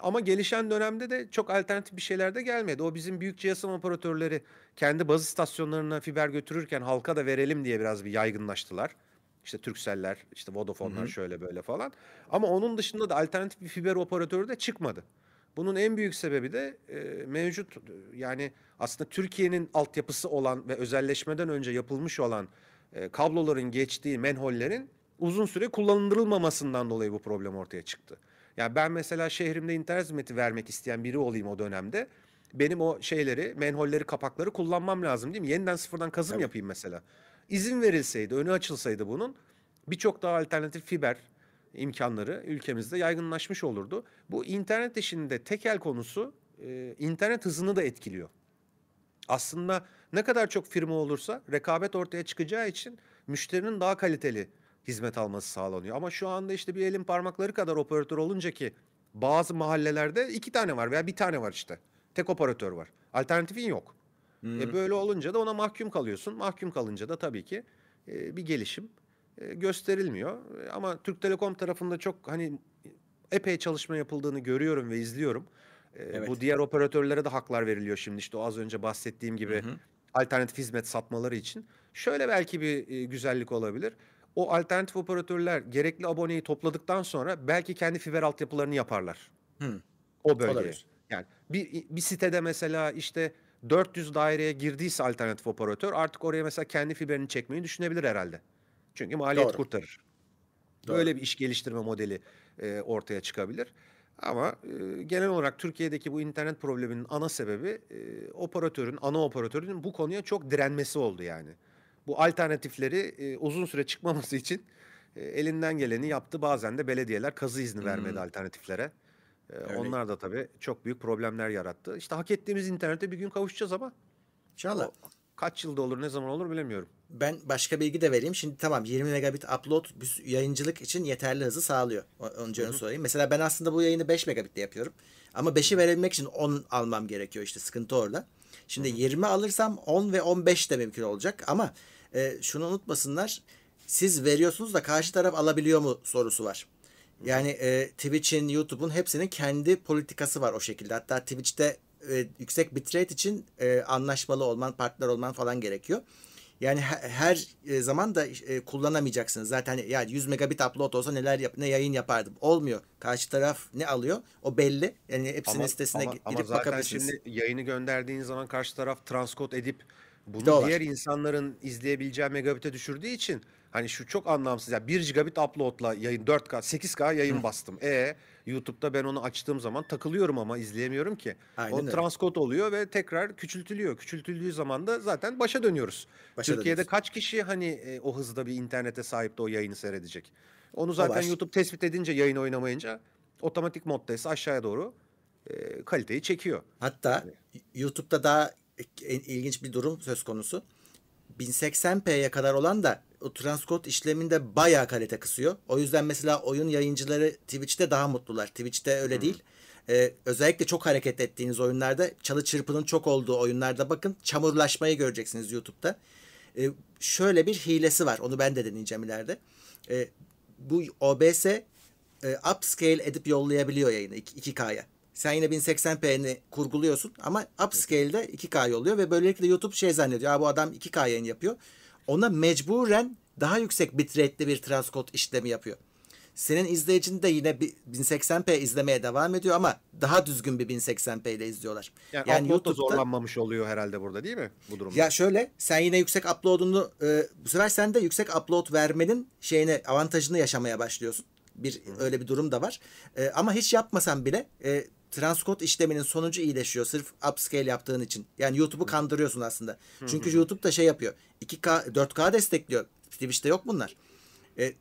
Ama gelişen dönemde de çok alternatif bir şeyler de gelmedi. O bizim büyük GSM operatörleri kendi baz istasyonlarına fiber götürürken halka da verelim diye biraz bir yaygınlaştılar. İşte Turkcell'ler, işte Vodafone'lar şöyle böyle falan. Ama onun dışında da alternatif bir fiber operatörü de çıkmadı. Bunun en büyük sebebi de e, mevcut yani aslında Türkiye'nin altyapısı olan ve özelleşmeden önce yapılmış olan e, kabloların geçtiği menhollerin uzun süre kullanılmamasından dolayı bu problem ortaya çıktı. Yani ben mesela şehrimde internet hizmeti vermek isteyen biri olayım o dönemde. Benim o şeyleri, menholleri, kapakları kullanmam lazım değil mi? Yeniden sıfırdan kazım Tabii. yapayım mesela. İzin verilseydi, önü açılsaydı bunun birçok daha alternatif fiber imkanları ülkemizde yaygınlaşmış olurdu. Bu internet işinde tekel konusu e, internet hızını da etkiliyor. Aslında ne kadar çok firma olursa rekabet ortaya çıkacağı için müşterinin daha kaliteli hizmet alması sağlanıyor. Ama şu anda işte bir elin parmakları kadar operatör olunca ki bazı mahallelerde iki tane var veya bir tane var işte. Tek operatör var. Alternatifin yok. E böyle olunca da ona mahkum kalıyorsun. Mahkum kalınca da tabii ki e, bir gelişim e, gösterilmiyor. E, Ama Türk Telekom tarafında çok hani epey çalışma yapıldığını görüyorum ve izliyorum. E, Evet. Bu diğer operatörlere de haklar veriliyor şimdi işte o az önce bahsettiğim gibi alternatif hizmet satmaları için. Şöyle belki bir e, güzellik olabilir. O alternatif operatörler gerekli aboneyi topladıktan sonra belki kendi fiber altyapılarını yaparlar. Hı. O bölgeye. Olabilir. Yani bir, bir sitede mesela işte 400 daireye girdiyse alternatif operatör artık oraya mesela kendi fiberini çekmeyi düşünebilir herhalde. Çünkü maliyet Doğru. kurtarır. Doğru. Böyle bir iş geliştirme modeli e, ortaya çıkabilir. Ama e, genel olarak Türkiye'deki bu internet probleminin ana sebebi e, operatörün, ana operatörün bu konuya çok direnmesi oldu yani. Bu alternatifleri e, uzun süre çıkmaması için e, elinden geleni yaptı. Bazen de belediyeler kazı izni vermedi alternatiflere. E, Öyle. onlar da tabii çok büyük problemler yarattı. İşte hak ettiğimiz internete bir gün kavuşacağız ama İnşallah. o kaç yılda olur, ne zaman olur bilemiyorum. Ben başka bilgi de vereyim. Şimdi tamam 20 megabit upload yayıncılık için yeterli hızı sağlıyor. Önce onu söyleyeyim. Mesela ben aslında bu yayını 5 megabitle yapıyorum. Ama 5'i verebilmek için 10 almam gerekiyor işte sıkıntı orada. Şimdi 20 alırsam 10 ve 15 de mümkün olacak ama e, şunu unutmasınlar. Siz veriyorsunuz da karşı taraf alabiliyor mu sorusu var. Yani e, Twitch'in, YouTube'un hepsinin kendi politikası var o şekilde. Hatta Twitch'te e, yüksek bitrate için e, anlaşmalı olman, partner olman falan gerekiyor. Yani he- her e, zaman da e, kullanamayacaksınız. Zaten yani 100 megabit upload olsa neler yap ne yayın yapardım. Olmuyor. Karşı taraf ne alıyor? O belli. Yani hepsinin Ama, sitesine ama, gi- ama zaten bakabilirsiniz. şimdi yayını gönderdiğin zaman karşı taraf transkod edip bunu diğer insanların izleyebileceği megabit'e düşürdüğü için hani şu çok anlamsız. Yani 1 gigabit upload'la yayın 4K 8K yayın bastım. E YouTube'da ben onu açtığım zaman takılıyorum ama izleyemiyorum ki. Aynen o öyle. transkod oluyor ve tekrar küçültülüyor. Küçültüldüğü zaman da zaten başa dönüyoruz. Başa Türkiye'de dönüyoruz. kaç kişi hani e, o hızda bir internete sahip de o yayını seyredecek? Onu zaten. YouTube tespit edince yayın oynamayınca otomatik moddaysa aşağıya doğru e, kaliteyi çekiyor. Hatta YouTube'da daha ilginç bir durum söz konusu. 1080p'ye kadar olan da o transkod işleminde bayağı kalite kısıyor. O yüzden mesela oyun yayıncıları Twitch'te daha mutlular. Twitch'te öyle değil. Ee, özellikle çok hareket ettiğiniz oyunlarda çalı çırpının çok olduğu oyunlarda bakın çamurlaşmayı göreceksiniz YouTube'da. Ee, şöyle bir hilesi var. Onu ben de deneyeceğim ileride. Ee, bu OBS e, upscale edip yollayabiliyor yayını 2K'ya. Sen yine 1080p'ni kurguluyorsun ama upscale'de 2K yolluyor ve böylelikle YouTube şey zannediyor. Bu adam 2K yayın yapıyor. Ona mecburen daha yüksek bitrate'li bir transkod işlemi yapıyor. Senin izleyicin de yine bir 1080p izlemeye devam ediyor ama daha düzgün bir 1080p ile izliyorlar. Yani, yani upload da zorlanmamış oluyor herhalde burada değil mi bu durumda? Ya şöyle sen yine yüksek upload'unu e, bu sefer sen de yüksek upload vermenin şeyine avantajını yaşamaya başlıyorsun. Bir öyle bir durum da var. E, ama hiç yapmasan bile e, transkod işleminin sonucu iyileşiyor sırf upscale yaptığın için. Yani YouTube'u kandırıyorsun aslında. Çünkü YouTube da şey yapıyor. 2K 4K destekliyor. Twitch'te yok bunlar. E, e,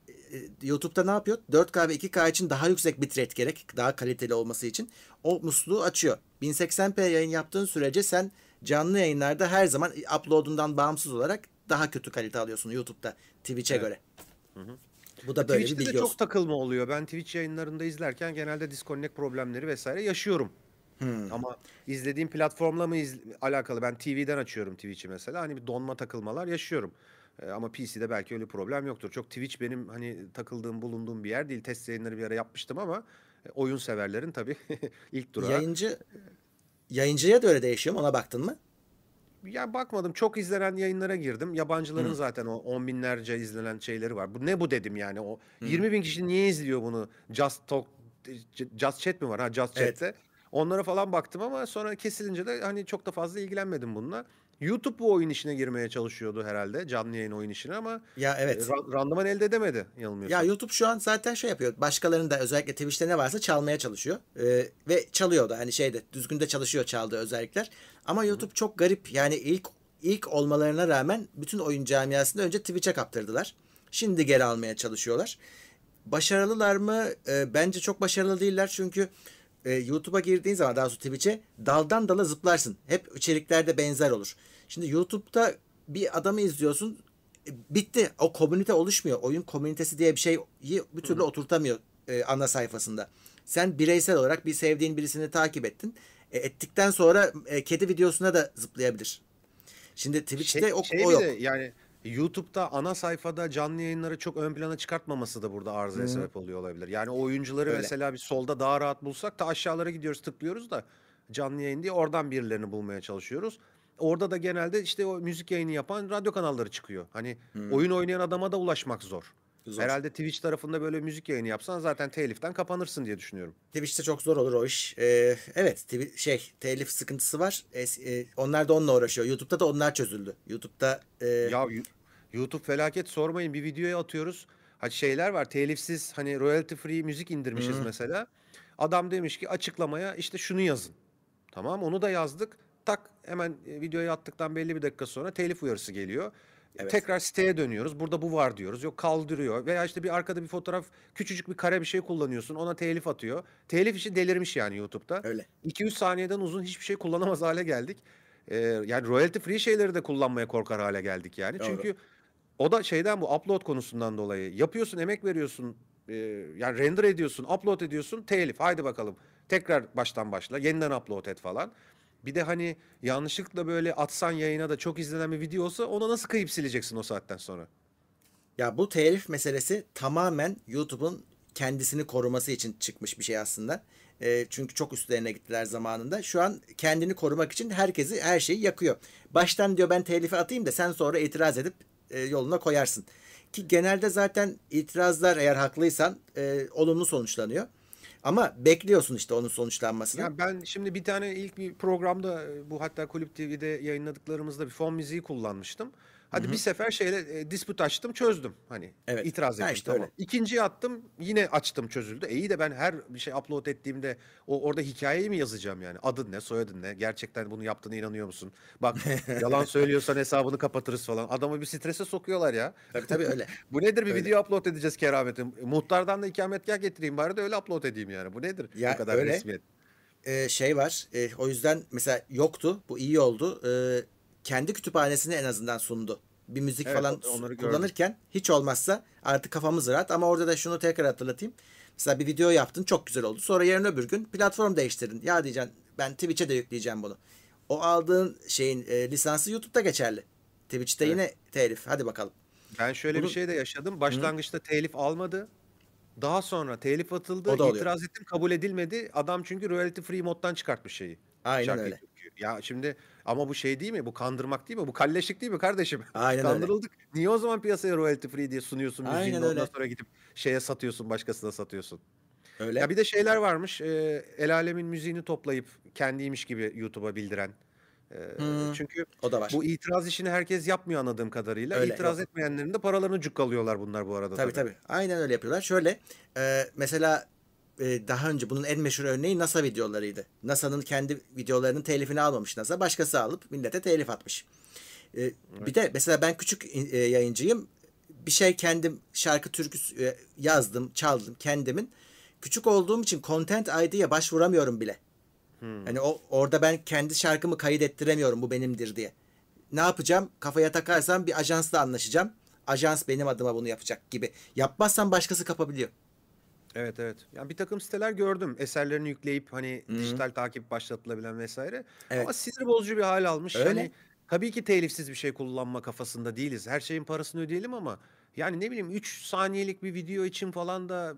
YouTube'da ne yapıyor? 4K ve 2K için daha yüksek bitrate gerek. Daha kaliteli olması için. O musluğu açıyor. 1080p yayın yaptığın sürece sen canlı yayınlarda her zaman upload'undan bağımsız olarak daha kötü kalite alıyorsun YouTube'da Twitch'e göre. Bu da böyle bir Twitch'te bilgi de çok olsun. takılma oluyor. Ben Twitch yayınlarında izlerken genelde disconnect problemleri vesaire yaşıyorum. Hmm. Ama izlediğim platformla mı iz- alakalı? Ben TV'den açıyorum Twitch'i mesela. Hani bir donma takılmalar yaşıyorum. Ee, ama PC'de belki öyle problem yoktur. Çok Twitch benim hani takıldığım, bulunduğum bir yer değil. Test yayınları bir ara yapmıştım ama E, oyun severlerin tabii *laughs* ilk durağı. Yayıncı yayıncıya da öyle değişiyor mu? Ona baktın mı? Ya bakmadım. Çok izlenen yayınlara girdim. Yabancıların Hı. zaten o on binlerce izlenen şeyleri var. Bu ne bu dedim yani. O Hı. 20 bin kişi niye izliyor bunu? Just Talk, Just Chat mi var? Ha Just Evet. Chat'te. Onlara falan baktım ama sonra kesilince de hani çok da fazla ilgilenmedim bununla. YouTube bu oyun işine girmeye çalışıyordu herhalde. Canlı yayın oyun işine ama Ya e, evet. ra- randıman elde edemedi Ya yanılmıyorsam. YouTube şu an zaten şey yapıyor. Başkalarının da özellikle Twitch'te ne varsa çalmaya çalışıyor. Ee, ve çalıyor da hani şeyde düzgün de çalışıyor çaldığı özellikler. Ama YouTube çok garip. Yani ilk ilk olmalarına rağmen bütün oyun camiasını önce Twitch'e kaptırdılar. Şimdi geri almaya çalışıyorlar. Başarılılar mı? Ee, bence çok başarılı değiller çünkü e, YouTube'a girdiğin zaman daha doğrusu Twitch'e daldan dala zıplarsın. Hep içeriklerde benzer olur. Şimdi YouTube'da bir adamı izliyorsun e, bitti. O komünite oluşmuyor. Oyun komünitesi diye bir şeyi bir türlü oturtamıyor e, ana sayfasında. Sen bireysel olarak bir sevdiğin birisini takip ettin. E, ettikten sonra e, kedi videosuna da zıplayabilir. Şimdi Twitch'te Şey, o, şey o yok. de yani YouTube'da ana sayfada canlı yayınları çok ön plana çıkartmaması da burada arızaya Hı. sebep oluyor olabilir. Yani oyuncuları Öyle. mesela bir solda daha rahat bulsak da aşağılara gidiyoruz tıklıyoruz da canlı yayın diye oradan birilerini bulmaya çalışıyoruz. Orada da genelde işte o müzik yayını yapan radyo kanalları çıkıyor. Hani Hı. oyun oynayan adama da ulaşmak zor. Zor. Herhalde Twitch tarafında böyle müzik yayını yapsan zaten teliften kapanırsın diye düşünüyorum. Twitch'te çok zor olur o iş. Ee, evet, şey telif sıkıntısı var. E, onlar da onunla uğraşıyor. YouTube'da da onlar çözüldü. YouTube'da e, Ya YouTube felaket sormayın bir videoya atıyoruz. Hadi şeyler var telifsiz hani royalty free müzik indirmişiz Hı. mesela. Adam demiş ki açıklamaya işte şunu yazın. Tamam onu da yazdık. Tak hemen e, videoya attıktan belli bir dakika sonra telif uyarısı geliyor. Evet. Tekrar siteye dönüyoruz. Burada bu var diyoruz. Yok kaldırıyor. Veya işte bir arkada bir fotoğraf küçücük bir kare bir şey kullanıyorsun. Ona telif atıyor. Telif işi delirmiş yani YouTube'da. öyle. 2-3 saniyeden uzun hiçbir şey kullanamaz hale geldik. Ee, yani royalty free şeyleri de kullanmaya korkar hale geldik yani. Doğru. Çünkü o da şeyden bu upload konusundan dolayı. Yapıyorsun, emek veriyorsun. e, yani render ediyorsun, upload ediyorsun. Telif. Haydi bakalım. Tekrar baştan başla. Yeniden upload et falan. Bir de hani yanlışlıkla böyle atsan yayına da çok izlenen bir video olsa ona nasıl kayıp sileceksin o saatten sonra? Ya bu telif meselesi tamamen YouTube'un kendisini koruması için çıkmış bir şey aslında. E, çünkü çok üstlerine gittiler zamanında. Şu an kendini korumak için herkesi her şeyi yakıyor. Baştan diyor ben telifi atayım da sen sonra itiraz edip e, yoluna koyarsın. Ki genelde zaten itirazlar eğer haklıysan e, olumlu sonuçlanıyor. Ama bekliyorsun işte onun sonuçlanmasını. Ya ben şimdi bir tane ilk bir programda e, bu hatta Kulüp TV'de yayınladıklarımızda bir fon müziği kullanmıştım. Hadi bir sefer şeyle e, disput açtım çözdüm hani Evet. itiraz Ha ettim işte tamam. öyle. İkinciyi attım yine açtım çözüldü. E iyi de ben her bir şey upload ettiğimde o orada hikayeyi mi yazacağım yani? Adın ne, soyadın ne? Gerçekten bunu yaptığına inanıyor musun? Bak *laughs* yalan söylüyorsan hesabını kapatırız falan. Adamı bir strese sokuyorlar ya. Tabii tabii öyle. *laughs* Bu nedir bir Öyle. video upload edeceğiz kerametim. Muhtardan da ikametgah getireyim bari de öyle upload edeyim yani. Bu nedir? Ya Bu kadar öyle. resmiyet. e, şey var. e, o yüzden mesela yoktu. Bu iyi oldu. E, kendi kütüphanesini en azından sundu. Bir müzik Evet, falan onları gördüm. kullanırken hiç olmazsa artık kafamız rahat ama orada da şunu tekrar hatırlatayım. Mesela bir video yaptın çok güzel oldu. Sonra yarın öbür gün platform değiştirdin. Ya diyeceksin ben Twitch'e de yükleyeceğim bunu. O aldığın şeyin e, lisansı YouTube'da geçerli. Twitch'te Evet. yine telif. Hadi bakalım. Ben şöyle Bunu- bir şey de yaşadım. Başlangıçta telif almadı. Daha sonra telif atıldı. O da oluyor. İtiraz ettim kabul edilmedi. Adam çünkü royalty free moddan çıkartmış şeyi. Aynen Şarkıyı, öyle. Türküyü. Ya şimdi ama bu şey değil mi? Bu kandırmak değil mi? Bu kalleşlik değil mi kardeşim? *laughs* Aynen öyle. Kandırıldık. Niye o zaman piyasaya royalty free diye sunuyorsun müziğini Aynen ondan öyle. sonra gidip şeye satıyorsun, başkasına satıyorsun. Öyle. Ya bir de şeyler varmış. e, El alemin müziğini toplayıp kendiymiş gibi YouTube'a bildiren. E, Hmm. Çünkü o da var. bu itiraz işini herkes yapmıyor anladığım kadarıyla. Öyle, İtiraz yok. etmeyenlerin de paralarını cukkalıyorlar bunlar bu arada Tabii tabii. Aynen öyle yapıyorlar. Şöyle e, mesela e, daha önce bunun en meşhur örneği NASA videolarıydı. NASA'nın kendi videolarının telifini almamış NASA. Başkası alıp millete telif atmış. E, Bir de mesela ben küçük e, yayıncıyım. Bir şey kendim şarkı türkü e, yazdım, çaldım kendimin. Küçük olduğum için Content ID'ye başvuramıyorum bile. Hmm. Hani o orada ben kendi şarkımı kaydettiremiyorum bu benimdir diye. Ne yapacağım? Kafaya takarsam bir ajansla anlaşacağım. Ajans benim adıma bunu yapacak gibi. Yapmazsam başkası kapabiliyor. Evet evet. Yani bir takım siteler gördüm. Eserlerini yükleyip hani Hı. dijital takip başlatılabilen vesaire. Evet. Ama sinir bozucu bir hal almış. Öyle. Hani tabii ki telifsiz bir şey kullanma kafasında değiliz. Her şeyin parasını ödeyelim ama yani ne bileyim 3 saniyelik bir video için falan da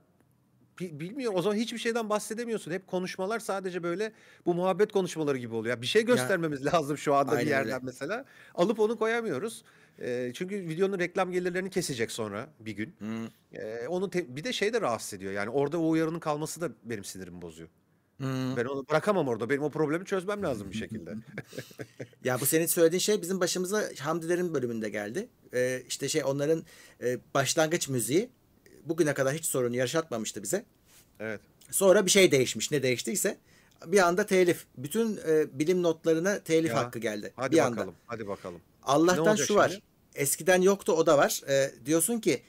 Bi bilmiyorum. O zaman hiçbir şeyden bahsedemiyorsun. Hep konuşmalar sadece böyle bu muhabbet konuşmaları gibi oluyor. Ya bir şey Ya göstermemiz *laughs* lazım şu anda bir aynen yerden öyle. mesela. Alıp onu koyamıyoruz. Eee, çünkü videonun reklam gelirlerini kesecek sonra bir gün. Hı. Eee, onu te bir de şey de rahatsız ediyor. Yani orada o uyarının kalması da benim sinirimi bozuyor. Hı. Ben onu bırakamam orada. Benim o problemi çözmem lazım bir şekilde. *laughs* *laughs* Ya bu senin söylediğin şey bizim başımıza Hamdilerin bölümünde geldi. Ee, işte şey onların e, başlangıç müziği bugüne kadar hiç sorun yaşatmamıştı bize. Evet. Sonra bir şey değişmiş. Ne değiştiyse bir anda telif. Bütün e, bilim notlarına telif Ya hakkı geldi. hadi Bir anda. bakalım. Hadi bakalım. Allah'tan şu var. şimdi? Eskiden yoktu o da var. Ee, diyorsun ki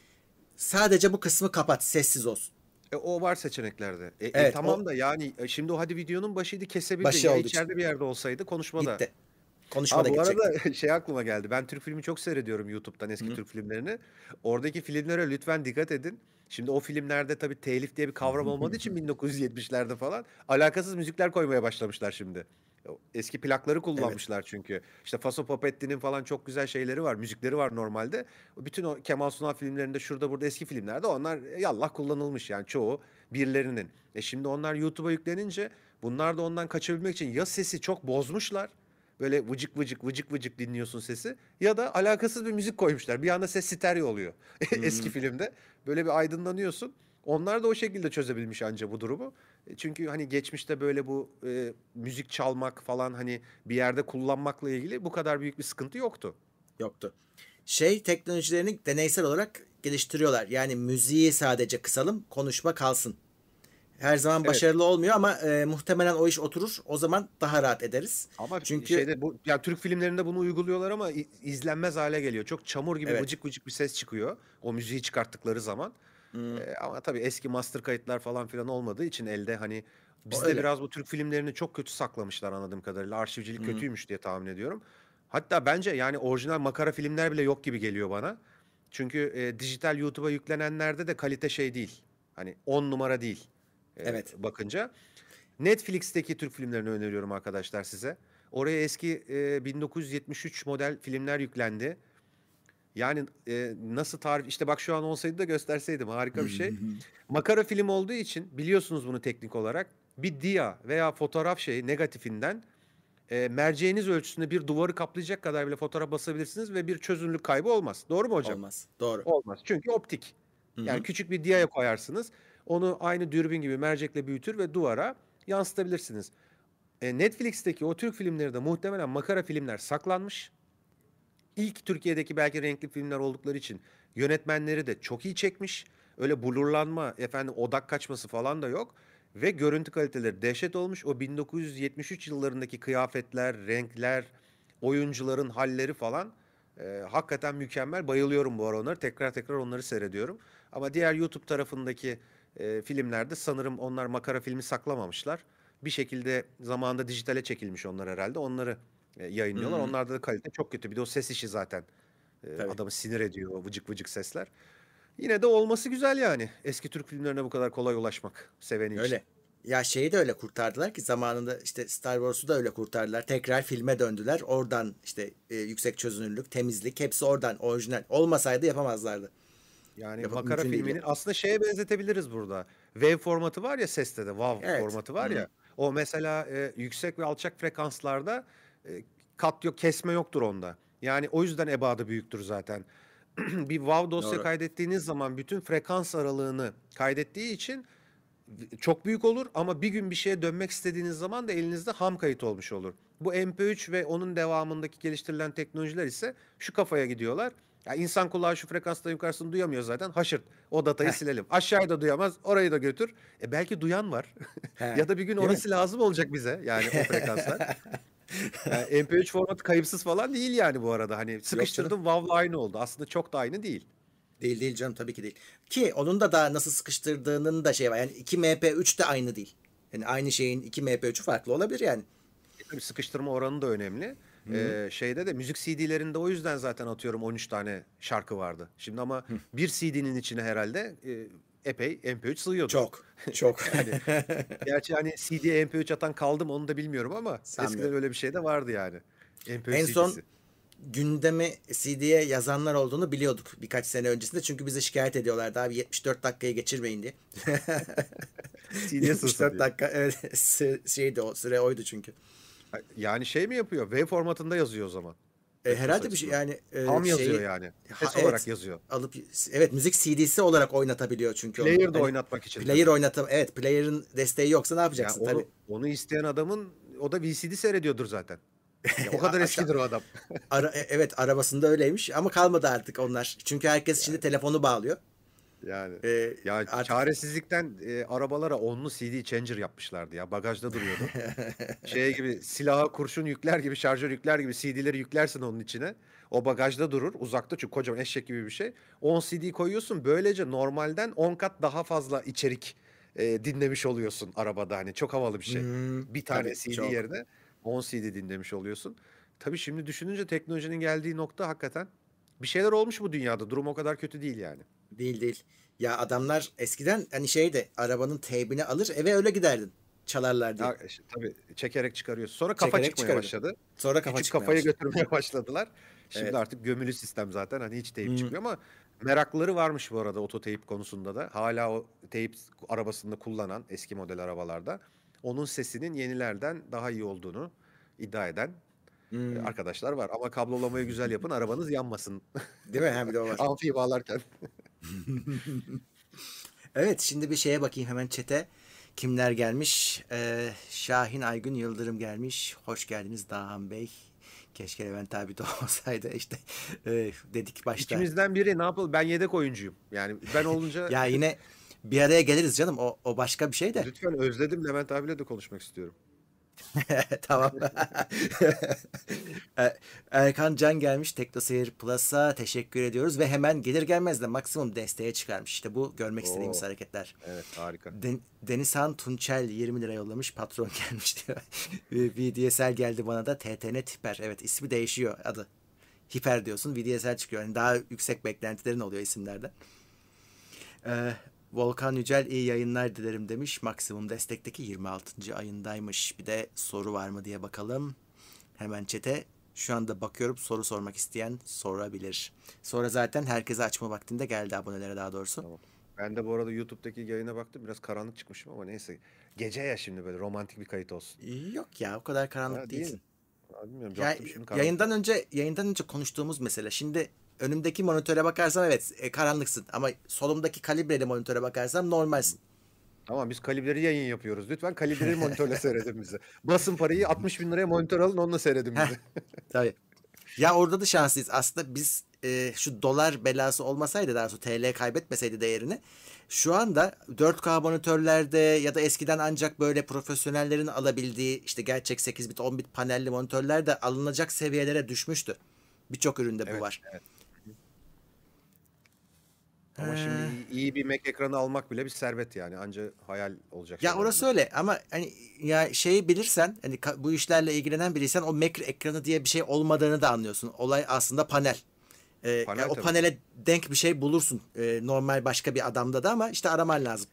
sadece bu kısmı kapat sessiz olsun. E, o var seçeneklerde. E, e, Evet tamam o da yani e, şimdi o hadi videonun başıydı kesebildin. başı Ya içeride bir yerde olsaydı konuşmada. Gitti. Konuşmada bu gidecekti. arada *laughs* şey aklıma geldi. Ben Türk filmi çok seyrediyorum YouTube'dan eski Hı. Türk filmlerini. Oradaki filmlere lütfen dikkat edin. Şimdi o filmlerde tabii telif diye bir kavram *laughs* olmadığı için 1970'lerde falan alakasız müzikler koymaya başlamışlar şimdi. Eski plakları Evet. kullanmışlar çünkü. İşte Faso Papetti'nin falan çok güzel şeyleri var, müzikleri var normalde. Bütün o Kemal Sunal filmlerinde şurada burada eski filmlerde onlar yallah kullanılmış yani çoğu birilerinin. E şimdi onlar YouTube'a yüklenince bunlar da ondan kaçabilmek için ya sesi çok bozmuşlar Böyle vıcık vıcık vıcık vıcık dinliyorsun sesi. Ya da alakasız bir müzik koymuşlar. Bir anda ses stereo oluyor. *laughs* Eski Hmm. filmde. Böyle bir aydınlanıyorsun. Onlar da o şekilde çözebilmiş anca bu durumu. Çünkü hani geçmişte böyle bu e, müzik çalmak falan hani bir yerde kullanmakla ilgili bu kadar büyük bir sıkıntı yoktu. Yoktu. Şey teknolojilerini deneysel olarak geliştiriyorlar. Yani müziği sadece kısalım, konuşma kalsın. Her zaman Evet. başarılı olmuyor ama e, muhtemelen o iş oturur. O zaman daha rahat ederiz. Ama Çünkü şeyde bu ya Türk filmlerinde bunu uyguluyorlar ama izlenmez hale geliyor. Çok çamur gibi evet. vıcık vıcık bir ses çıkıyor. O müziği çıkarttıkları zaman. Hmm, Ee, ama tabii eski master kayıtlar falan filan olmadığı için elde hani bizde öyle. biraz bu Türk filmlerini çok kötü saklamışlar anladığım kadarıyla. Arşivcilik Hmm. kötüymüş diye tahmin ediyorum. Hatta bence yani orijinal makara filmler bile yok gibi geliyor bana. Çünkü e, dijital YouTube'a yüklenenlerde de kalite şey değil. Hani 10 numara değil e, Evet. bakınca. Netflix'teki Türk filmlerini öneriyorum arkadaşlar size. Oraya eski e, 1973 model filmler yüklendi. Yani e, nasıl tarif işte bak şu an olsaydı da gösterseydim harika bir şey. Makara film olduğu için biliyorsunuz bunu teknik olarak bir dia veya fotoğraf şeyi negatifinden e, merceğiniz ölçüsünde bir duvarı kaplayacak kadar bile fotoğraf basabilirsiniz ve bir çözünürlük kaybı olmaz. Doğru mu hocam? Olmaz. Doğru. Olmaz. Çünkü optik. Yani hı. küçük bir diaya koyarsınız. Onu aynı dürbün gibi mercekle büyütür ve duvara yansıtabilirsiniz. E, Netflix'teki o Türk filmleri de muhtemelen makara filmler saklanmış. İlk Türkiye'deki belki renkli filmler oldukları için yönetmenleri de çok iyi çekmiş. Öyle blurlanma, efendim odak kaçması falan da yok. Ve görüntü kaliteleri dehşet olmuş. O 1973 yıllarındaki kıyafetler, renkler, oyuncuların halleri falan e, hakikaten mükemmel. Bayılıyorum bu ara onları. Tekrar tekrar onları seyrediyorum. Ama diğer YouTube tarafındaki e, filmlerde sanırım onlar makara filmi saklamamışlar. Bir şekilde zamanında dijitale çekilmiş onlar herhalde. Onları yayınlıyorlar. Hı. Onlarda da kalite çok kötü. Bir de o ses işi zaten Tabii. adamı sinir ediyor o vıcık vıcık sesler. Yine de olması güzel yani. Eski Türk filmlerine bu kadar kolay ulaşmak seveni için. Öyle. Ya şeyi de öyle kurtardılar ki zamanında işte Star Wars'u da öyle kurtardılar. Tekrar filme döndüler. Oradan işte e, yüksek çözünürlük, temizlik hepsi oradan orijinal. Olmasaydı yapamazlardı. Yani Yap makara mümkün değil aslında şeye benzetebiliriz burada. Wave formatı var ya seste de WAV Evet. formatı var Hı. ya. O mesela e, yüksek ve alçak frekanslarda e, kat yok kesme yoktur onda. Yani o yüzden ebadı büyüktür zaten. *clears throat* Bir WAV dosya Doğru. kaydettiğiniz zaman bütün frekans aralığını kaydettiği için çok büyük olur ama bir gün bir şeye dönmek istediğiniz zaman da elinizde ham kayıt olmuş olur. Bu MP3 ve onun devamındaki geliştirilen teknolojiler ise şu kafaya gidiyorlar. Ya insan kulağı şu frekanstan yukarısını duyamıyor zaten. Haşırt. O datayı silelim. Aşağıya da duyamaz. Orayı da götür. E belki duyan var. *laughs* Ya da bir gün orası lazım olacak bize. Yani o frekanslar. *laughs* Yani MP3 formatı kayıpsız falan değil yani bu arada. Hani sıkıştırdım WAV'la aynı oldu. Aslında çok da aynı değil. Değil değil canım tabii ki değil. Ki onun da daha nasıl sıkıştırdığının da şey var. Yani 2 MP3 de aynı değil. Yani aynı şeyin 2 MP3'ü farklı olabilir yani. E, Tabii sıkıştırma oranı da önemli. Hı. Ee, şeyde de müzik CD'lerinde o yüzden zaten atıyorum 13 tane şarkı vardı. Şimdi ama bir CD'nin içine herhalde e, epey MP3 sığıyordur. Çok. *laughs* Çok. Yani gerçi hani CD'ye MP3 atan kaldı mı onu da bilmiyorum ama eskiden Sanmıyorum. öyle bir şey de vardı yani. MP3 En son CD'si. gündemi CD'ye yazanlar olduğunu biliyorduk birkaç sene öncesinde. Çünkü bize şikayet ediyorlardı abi 74 dakikayı geçirmeyin diye. *laughs* CD'ye 74 *laughs* dakika evet şeydi o süre oydu çünkü. Yani şey mi yapıyor? Wave formatında yazıyor o zaman. E, herhalde bir şey yani e, şeyi yazıyor yani. Ha, Ses evet. olarak yazıyor. alıp evet müzik CD'si olarak oynatabiliyor çünkü. onu. Player'da Hani oynatmak için. Player oynatam evet player'ın desteği yoksa ne Yani yapacaksın onu, tabii. onu isteyen adamın o da VCD seyrediyordur zaten. *laughs* Ya o kadar eskidir o adam. Ara, e, evet arabasında öyleymiş ama kalmadı artık onlar. Çünkü herkes şimdi telefonu bağlıyor. Yani E, ya artık çaresizlikten e, arabalara onlu CD changer yapmışlardı ya. Bagajda duruyordu. *laughs* şey gibi silaha kurşun yükler gibi şarjör yükler gibi CD'leri yüklersin onun içine. O bagajda durur uzakta çünkü kocaman eşek gibi bir şey. 10 CD koyuyorsun böylece normalden 10 kat daha fazla içerik e, dinlemiş oluyorsun arabada hani çok havalı bir şey. Hmm, bir tane CD çok. yerine 10 CD dinlemiş oluyorsun. Tabii şimdi düşününce teknolojinin geldiği nokta hakikaten bir şeyler olmuş bu dünyada. Durum o kadar kötü değil yani. Değil değil. Ya adamlar eskiden hani şeyde arabanın teybini alır eve öyle giderdin. Çalarlar diye. Ya, işte, tabii çekerek çıkarıyorsun. Sonra kafa Çekerek çıkmaya çıkarıyor. başladı. Sonra kafa Küçük kafayı başladı. götürmeye başladılar. *laughs* Şimdi Evet. artık gömülü sistem zaten hani hiç teyp Hmm. çıkmıyor ama meraklıları varmış bu arada ototeyip konusunda da. Hala o teyip arabasında kullanan eski model arabalarda onun sesinin yenilerden daha iyi olduğunu iddia eden Hmm, arkadaşlar var. Ama kablolamayı güzel yapın arabanız yanmasın. *laughs* Değil mi? Ha bir de o var. Amfiyi bağlarken. *laughs* Evet şimdi bir şeye bakayım hemen çete. Kimler gelmiş? Ee, Şahin Aygün Yıldırım gelmiş. Hoş geldiniz Dahan Bey. Keşke Levent abi de *laughs* olsaydı. İşte e, dedik başta. İkimizden biri ne yapalım? Ben yedek oyuncuyum. Yani ben olunca Ya yine bir araya geliriz canım. O, o başka bir şey de. lütfen özledim Levent abiyle de konuşmak istiyorum. *laughs* Tamam. *laughs* E, Erkan Can gelmiş TeknoSeyir Plus'a teşekkür ediyoruz ve hemen gelir gelmez de maksimum desteğe çıkarmış. İşte bu görmek istediğimiz Oo. hareketler. Evet harika. Den Denizhan Tunçel 20 lira yollamış. Patron *laughs* gelmiş diyor. VDSL geldi bana da TTNet Hiper. Evet ismi değişiyor adı. Hiper diyorsun VDSL çıkıyor. Yani daha yüksek beklentilerin oluyor isimlerde. Ee, Volkan Yücel iyi yayınlar dilerim demiş. Maksimum destekteki 26. ayındaymış. Bir de soru var mı diye bakalım. Hemen çete. Şu anda bakıyorum soru sormak isteyen sorabilir. Sonra zaten herkese açma vaktinde geldi abonelere daha doğrusu. Tamam. Ben de bu arada YouTube'daki yayına baktım. Biraz karanlık çıkmışım ama neyse. Gece ya şimdi böyle romantik bir kayıt olsun. Yok ya o kadar karanlık Ha, değil değilsin. Ya bilmiyorum. Yayından önce yayından önce konuştuğumuz mesele. Şimdi önümdeki monitöre bakarsam evet e, karanlıksın ama solumdaki kalibreli monitöre bakarsam normalsin. Tamam biz kalibreli yayın yapıyoruz. Lütfen kalibreli monitörle seyredin bizi. Basın parayı 60 bin liraya monitör alın onunla seyredin bizi. *laughs* Tabii. Ya orada da şanslıyız. Aslında biz e, şu dolar belası olmasaydı daha sonra TL kaybetmeseydi değerini şu anda 4K monitörlerde ya da eskiden ancak böyle profesyonellerin alabildiği işte gerçek 8 bit 10 bit panelli monitörler de alınacak seviyelere düşmüştü. Birçok üründe bu Evet, var. Ama Ee. şimdi iyi- bir Mac ekranı almak bile bir servet yani. Anca hayal olacak Ya şeyler orası bunlar. öyle ama hani ya şeyi bilirsen hani ka- bu işlerle ilgilenen biriysen o Mac ekranı diye bir şey olmadığını da anlıyorsun. Olay aslında panel. Ee, Panel ya o tabii. panele denk bir şey bulursun ee, normal başka bir adamda da ama işte araman lazım.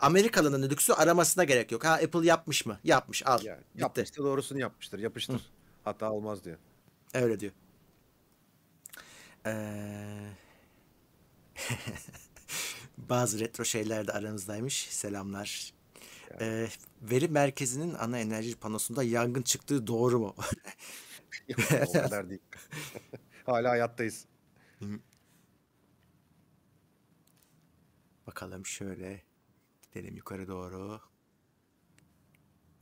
Amerikalı'nın lüksü aramasına gerek yok. Ha Apple yapmış mı? Yapmış. Al. Yani Bitti. yapmışsa doğrusunu yapmıştır. Yapıştır. Hata olmaz diyor. Öyle diyor. Ee, *laughs* Bazı retro şeyler de aranızdaymış. Selamlar. Ee, veri merkezinin ana enerji panosunda yangın çıktığı doğru mu? *laughs* Yok, o kadar değil. *laughs* Hala hayattayız. Bakalım şöyle. Gidelim yukarı doğru.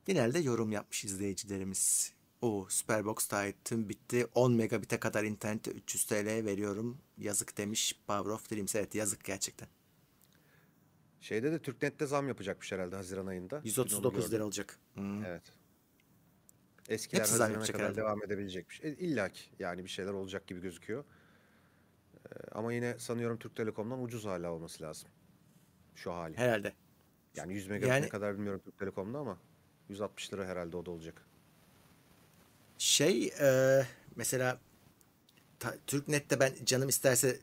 Genelde yorum yapmış izleyicilerimiz. O Superbox Titan bitti. 10 megabit'e kadar internete 300 TL veriyorum. Yazık demiş Power of Dreams. Evet yazık gerçekten. Şeyde de Türknet'te zam yapacakmış herhalde Haziran ayında. Dün onu 139 lira olacak. Hmm. Evet. Eskiler Hepsi Haziran'a kadar herhalde. devam edebilecekmiş. E, İlla ki yani bir şeyler olacak gibi gözüküyor. Ee, ama yine sanıyorum Türk Telekom'dan ucuz hala olması lazım. Şu hali. Herhalde. Yani 100 megabit Yani- kadar bilmiyorum Türk Telekom'da ama 160 lira herhalde o da olacak. Şey e, mesela ta, Türknet'te ben canım isterse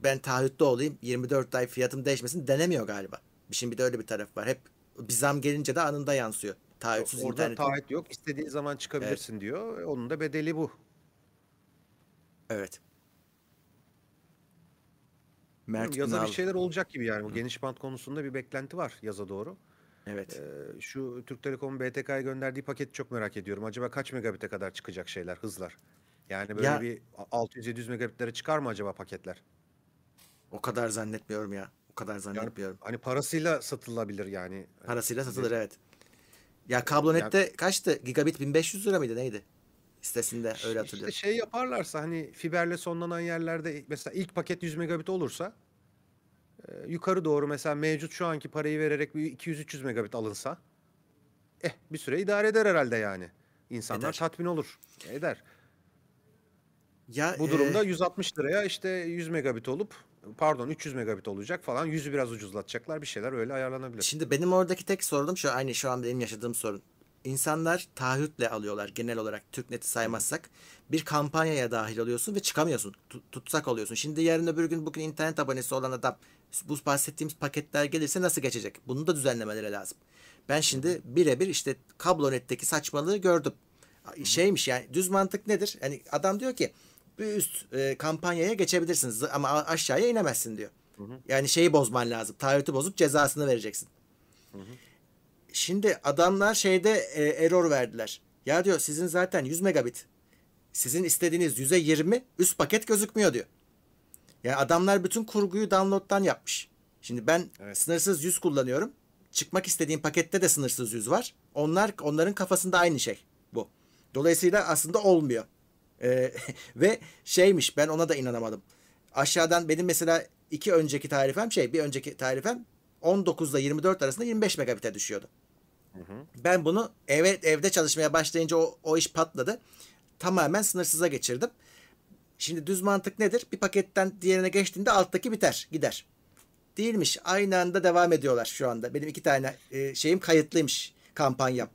ben taahhütte olayım 24 ay fiyatım değişmesin denemiyor galiba. Şimdi bir de öyle bir taraf var. Hep bir zam gelince de anında yansıyor. Taahhütsüz Orada internet. taahhüt yok. İstediğin zaman çıkabilirsin diyor. E, Onun da bedeli bu. Evet. Mert Yaza Ünal. bir şeyler olacak gibi yani. Bu geniş bant konusunda bir beklenti var yaza doğru. Evet. Ee, şu Türk Telekom'un BTK'ya gönderdiği paketi çok merak ediyorum. Acaba kaç megabite kadar çıkacak şeyler, hızlar? Yani böyle Ya- bir 600-700 megabitlere çıkar mı acaba paketler? O kadar zannetmiyorum ya. O kadar zannetmiyorum. Hani parasıyla satılabilir yani. Parasıyla satılır evet. Ya kablonette kaçtı? Gigabit 1500 lira mıydı neydi? Sitesinde öyle İşte hatırlıyorum. şey yaparlarsa hani fiberle sonlanan yerlerde mesela ilk paket 100 megabit olursa e, yukarı doğru mesela mevcut şu anki parayı vererek bir 200-300 megabit alınsa eh bir süre idare eder herhalde yani. İnsanlar Eder. tatmin olur. Eder. Ya Bu e, durumda 160 liraya işte 100 megabit olup pardon 300 megabit olacak falan. Yüzü biraz ucuzlatacaklar bir şeyler öyle ayarlanabilir. Şimdi benim oradaki tek sorunum şu aynı şu an benim yaşadığım sorun. İnsanlar taahhütle alıyorlar genel olarak TürkNet'i saymazsak. Bir kampanyaya dahil oluyorsun ve çıkamıyorsun. Tu- tutsak oluyorsun. Şimdi yarın öbür gün bugün internet abonesi olan adam bu bahsettiğimiz paketler gelirse nasıl geçecek? Bunu da düzenlemeleri lazım. Ben şimdi birebir işte kablonetteki saçmalığı gördüm. Şeymiş yani düz mantık nedir? Hani adam diyor ki bir üst e, kampanyaya geçebilirsiniz ama aşağıya inemezsin diyor. Yani şeyi bozman lazım. Taahhütü bozup cezasını vereceksin. Şimdi adamlar şeyde e, error verdiler. Ya diyor sizin zaten 100 megabit. Sizin istediğiniz 100'e 20 üst paket gözükmüyor diyor. Yani adamlar bütün kurguyu download'dan yapmış. Şimdi ben Evet. sınırsız 100 kullanıyorum. Çıkmak istediğim pakette de sınırsız 100 var. Onlar onların kafasında aynı şey bu. Dolayısıyla aslında olmuyor. Ee, *laughs* ve şeymiş ben ona da inanamadım. Aşağıdan benim mesela iki önceki tarifem şey bir önceki tarifem 19 ile 24 arasında 25 megabit'e düşüyordu. Ben bunu eve, evde çalışmaya başlayınca o, o iş patladı. Tamamen sınırsıza geçirdim. Şimdi düz mantık nedir? Bir paketten diğerine geçtiğinde alttaki biter, gider. Değilmiş. Aynı anda devam ediyorlar şu anda. Benim iki tane e, şeyim kayıtlıymış kampanyam.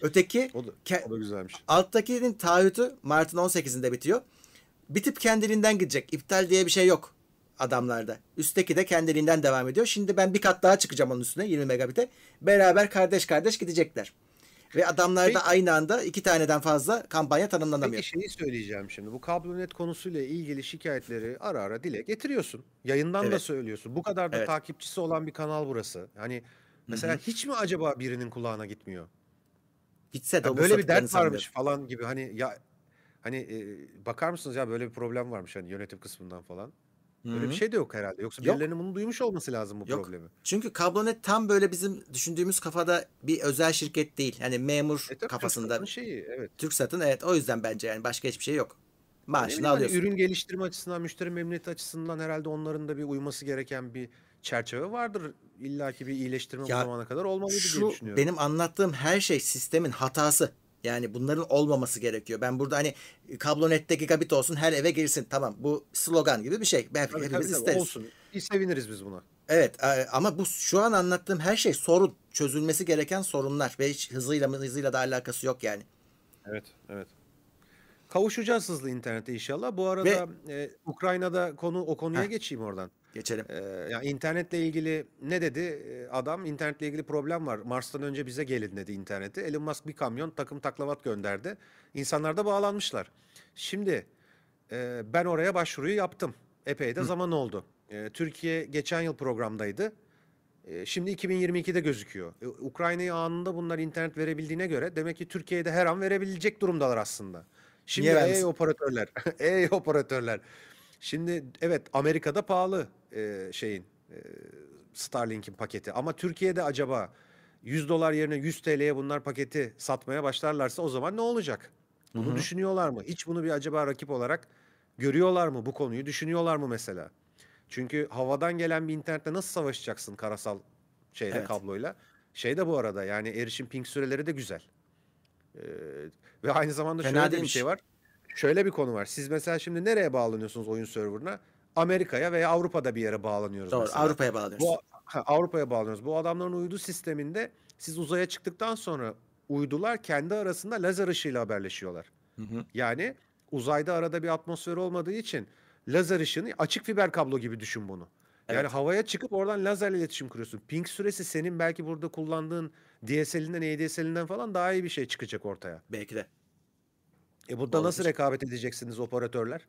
Öteki O da, o da güzelmiş. Alttakinin taahhütü Mart'ın 18'inde bitiyor. Bitip kendiliğinden gidecek. İptal diye bir şey yok adamlarda. Üstteki de kendiliğinden devam ediyor. Şimdi ben bir kat daha çıkacağım onun üstüne 20 megabit'e. Beraber kardeş kardeş gidecekler. Ve adamlarda Peki- aynı anda iki taneden fazla kampanya tanımlanamıyor. Peki şeyi söyleyeceğim şimdi. Bu kablonet konusuyla ilgili şikayetleri ara ara dile getiriyorsun. Yayından da Evet. söylüyorsun. Bu kadar da Evet. takipçisi olan bir kanal burası. Hani mesela hiç mi acaba birinin kulağına gitmiyor? Gitse de Ya böyle bir dert varmış falan gibi hani ya hani e, bakar mısınız ya böyle bir problem varmış hani yönetim kısmından falan. Böyle Hı bir şey de yok herhalde. Yoksa Yok. birilerinin bunu duymuş olması lazım bu Yok. problemi. Çünkü kablonet tam böyle bizim düşündüğümüz kafada bir özel şirket değil. Hani memur E tabii kafasında. TürkSat'ın şeyi evet. TürkSat'ın evet o yüzden bence yani başka hiçbir şey yok. Maaşını hani alıyorsun. ürün geliştirme açısından, müşteri memnuniyeti açısından herhalde onların da bir uyması gereken bir çerçeve vardır. İlla ki bir iyileştirme bu Ya zamana kadar olmalıydı diye düşünüyorum. benim anlattığım her şey sistemin hatası. Yani bunların olmaması gerekiyor. Ben burada hani kablonette gigabit olsun her eve girsin. Tamam bu slogan gibi bir şey. Ben Tabii, hepimiz tabii, isteriz. olsun. İyi seviniriz biz buna. Evet e, ama bu şu an anlattığım her şey sorun. Çözülmesi gereken sorunlar ve hiç hızıyla hızıyla da alakası yok yani. Evet, evet. Kavuşacağız hızlı internete inşallah. Bu arada e, Ukrayna'da konu o konuya Heh. geçeyim oradan. Geçelim. Ee, yani internetle ilgili ne dedi adam? İnternetle ilgili problem var. Mars'tan önce bize gelin dedi interneti. Elon Musk bir kamyon takım taklavat gönderdi. İnsanlar da bağlanmışlar. Şimdi e, ben oraya başvuruyu yaptım. Epey de zaman oldu. E, Türkiye geçen yıl programdaydı. E, şimdi 2022'de gözüküyor. E, Ukrayna'ya anında bunlar internet verebildiğine göre demek ki Türkiye'de her an verebilecek durumdalar aslında. Şimdi ey vermesin? operatörler, *laughs* ey operatörler. Şimdi evet Amerika'da pahalı e, şeyin e, Starlink'in paketi ama Türkiye'de acaba 100 dolar yerine 100 TL'ye bunlar paketi satmaya başlarlarsa o zaman ne olacak? Bunu düşünüyorlar mı? Hiç bunu bir acaba rakip olarak görüyorlar mı? Bu konuyu düşünüyorlar mı mesela? Çünkü havadan gelen bir internetle nasıl savaşacaksın karasal şeyle Evet. kabloyla? Şey de bu arada yani erişim ping süreleri de güzel. Ee, ve aynı zamanda Fena şöyle de bir şey var. Şöyle bir konu var. Siz mesela şimdi nereye bağlanıyorsunuz oyun serverına? Amerika'ya veya Avrupa'da bir yere bağlanıyoruz Doğru. mesela. Avrupa'ya bağlanıyoruz. Bu ha, Avrupa'ya bağlanıyoruz. Bu adamların uydu sisteminde siz uzaya çıktıktan sonra uydular kendi arasında lazer ışığıyla haberleşiyorlar. Hı hı. Yani uzayda arada bir atmosfer olmadığı için lazer ışını açık fiber kablo gibi düşün bunu. Yani Evet. havaya çıkıp oradan lazerle iletişim kuruyorsun. Ping süresi senin belki burada kullandığın DSL'inden, ADSL'inden falan daha iyi bir şey çıkacak ortaya. Belki de. E burada nasıl Olabilir. rekabet edeceksiniz operatörler?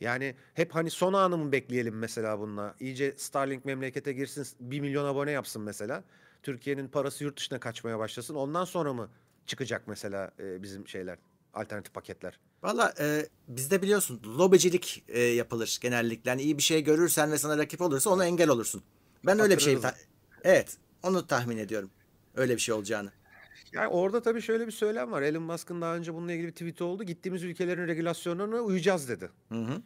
Yani hep hani son anı mı bekleyelim mesela bununla? İyice Starlink memlekete girsin 1 milyon abone yapsın mesela. Türkiye'nin parası yurt dışına kaçmaya başlasın. Ondan sonra mı çıkacak mesela e, bizim şeyler alternatif paketler? Valla e, bizde biliyorsun lobicilik e, yapılır genellikle. Yani iyi bir şey görürsen ve sana rakip olursa ona engel olursun. Ben öyle bir şey... Evet onu tahmin ediyorum. Öyle bir şey olacağını. Yani orada tabii şöyle bir söylem var. Elon Musk'ın daha önce bununla ilgili bir tweet oldu. Gittiğimiz ülkelerin regülasyonlarına uyacağız dedi. Hı hı.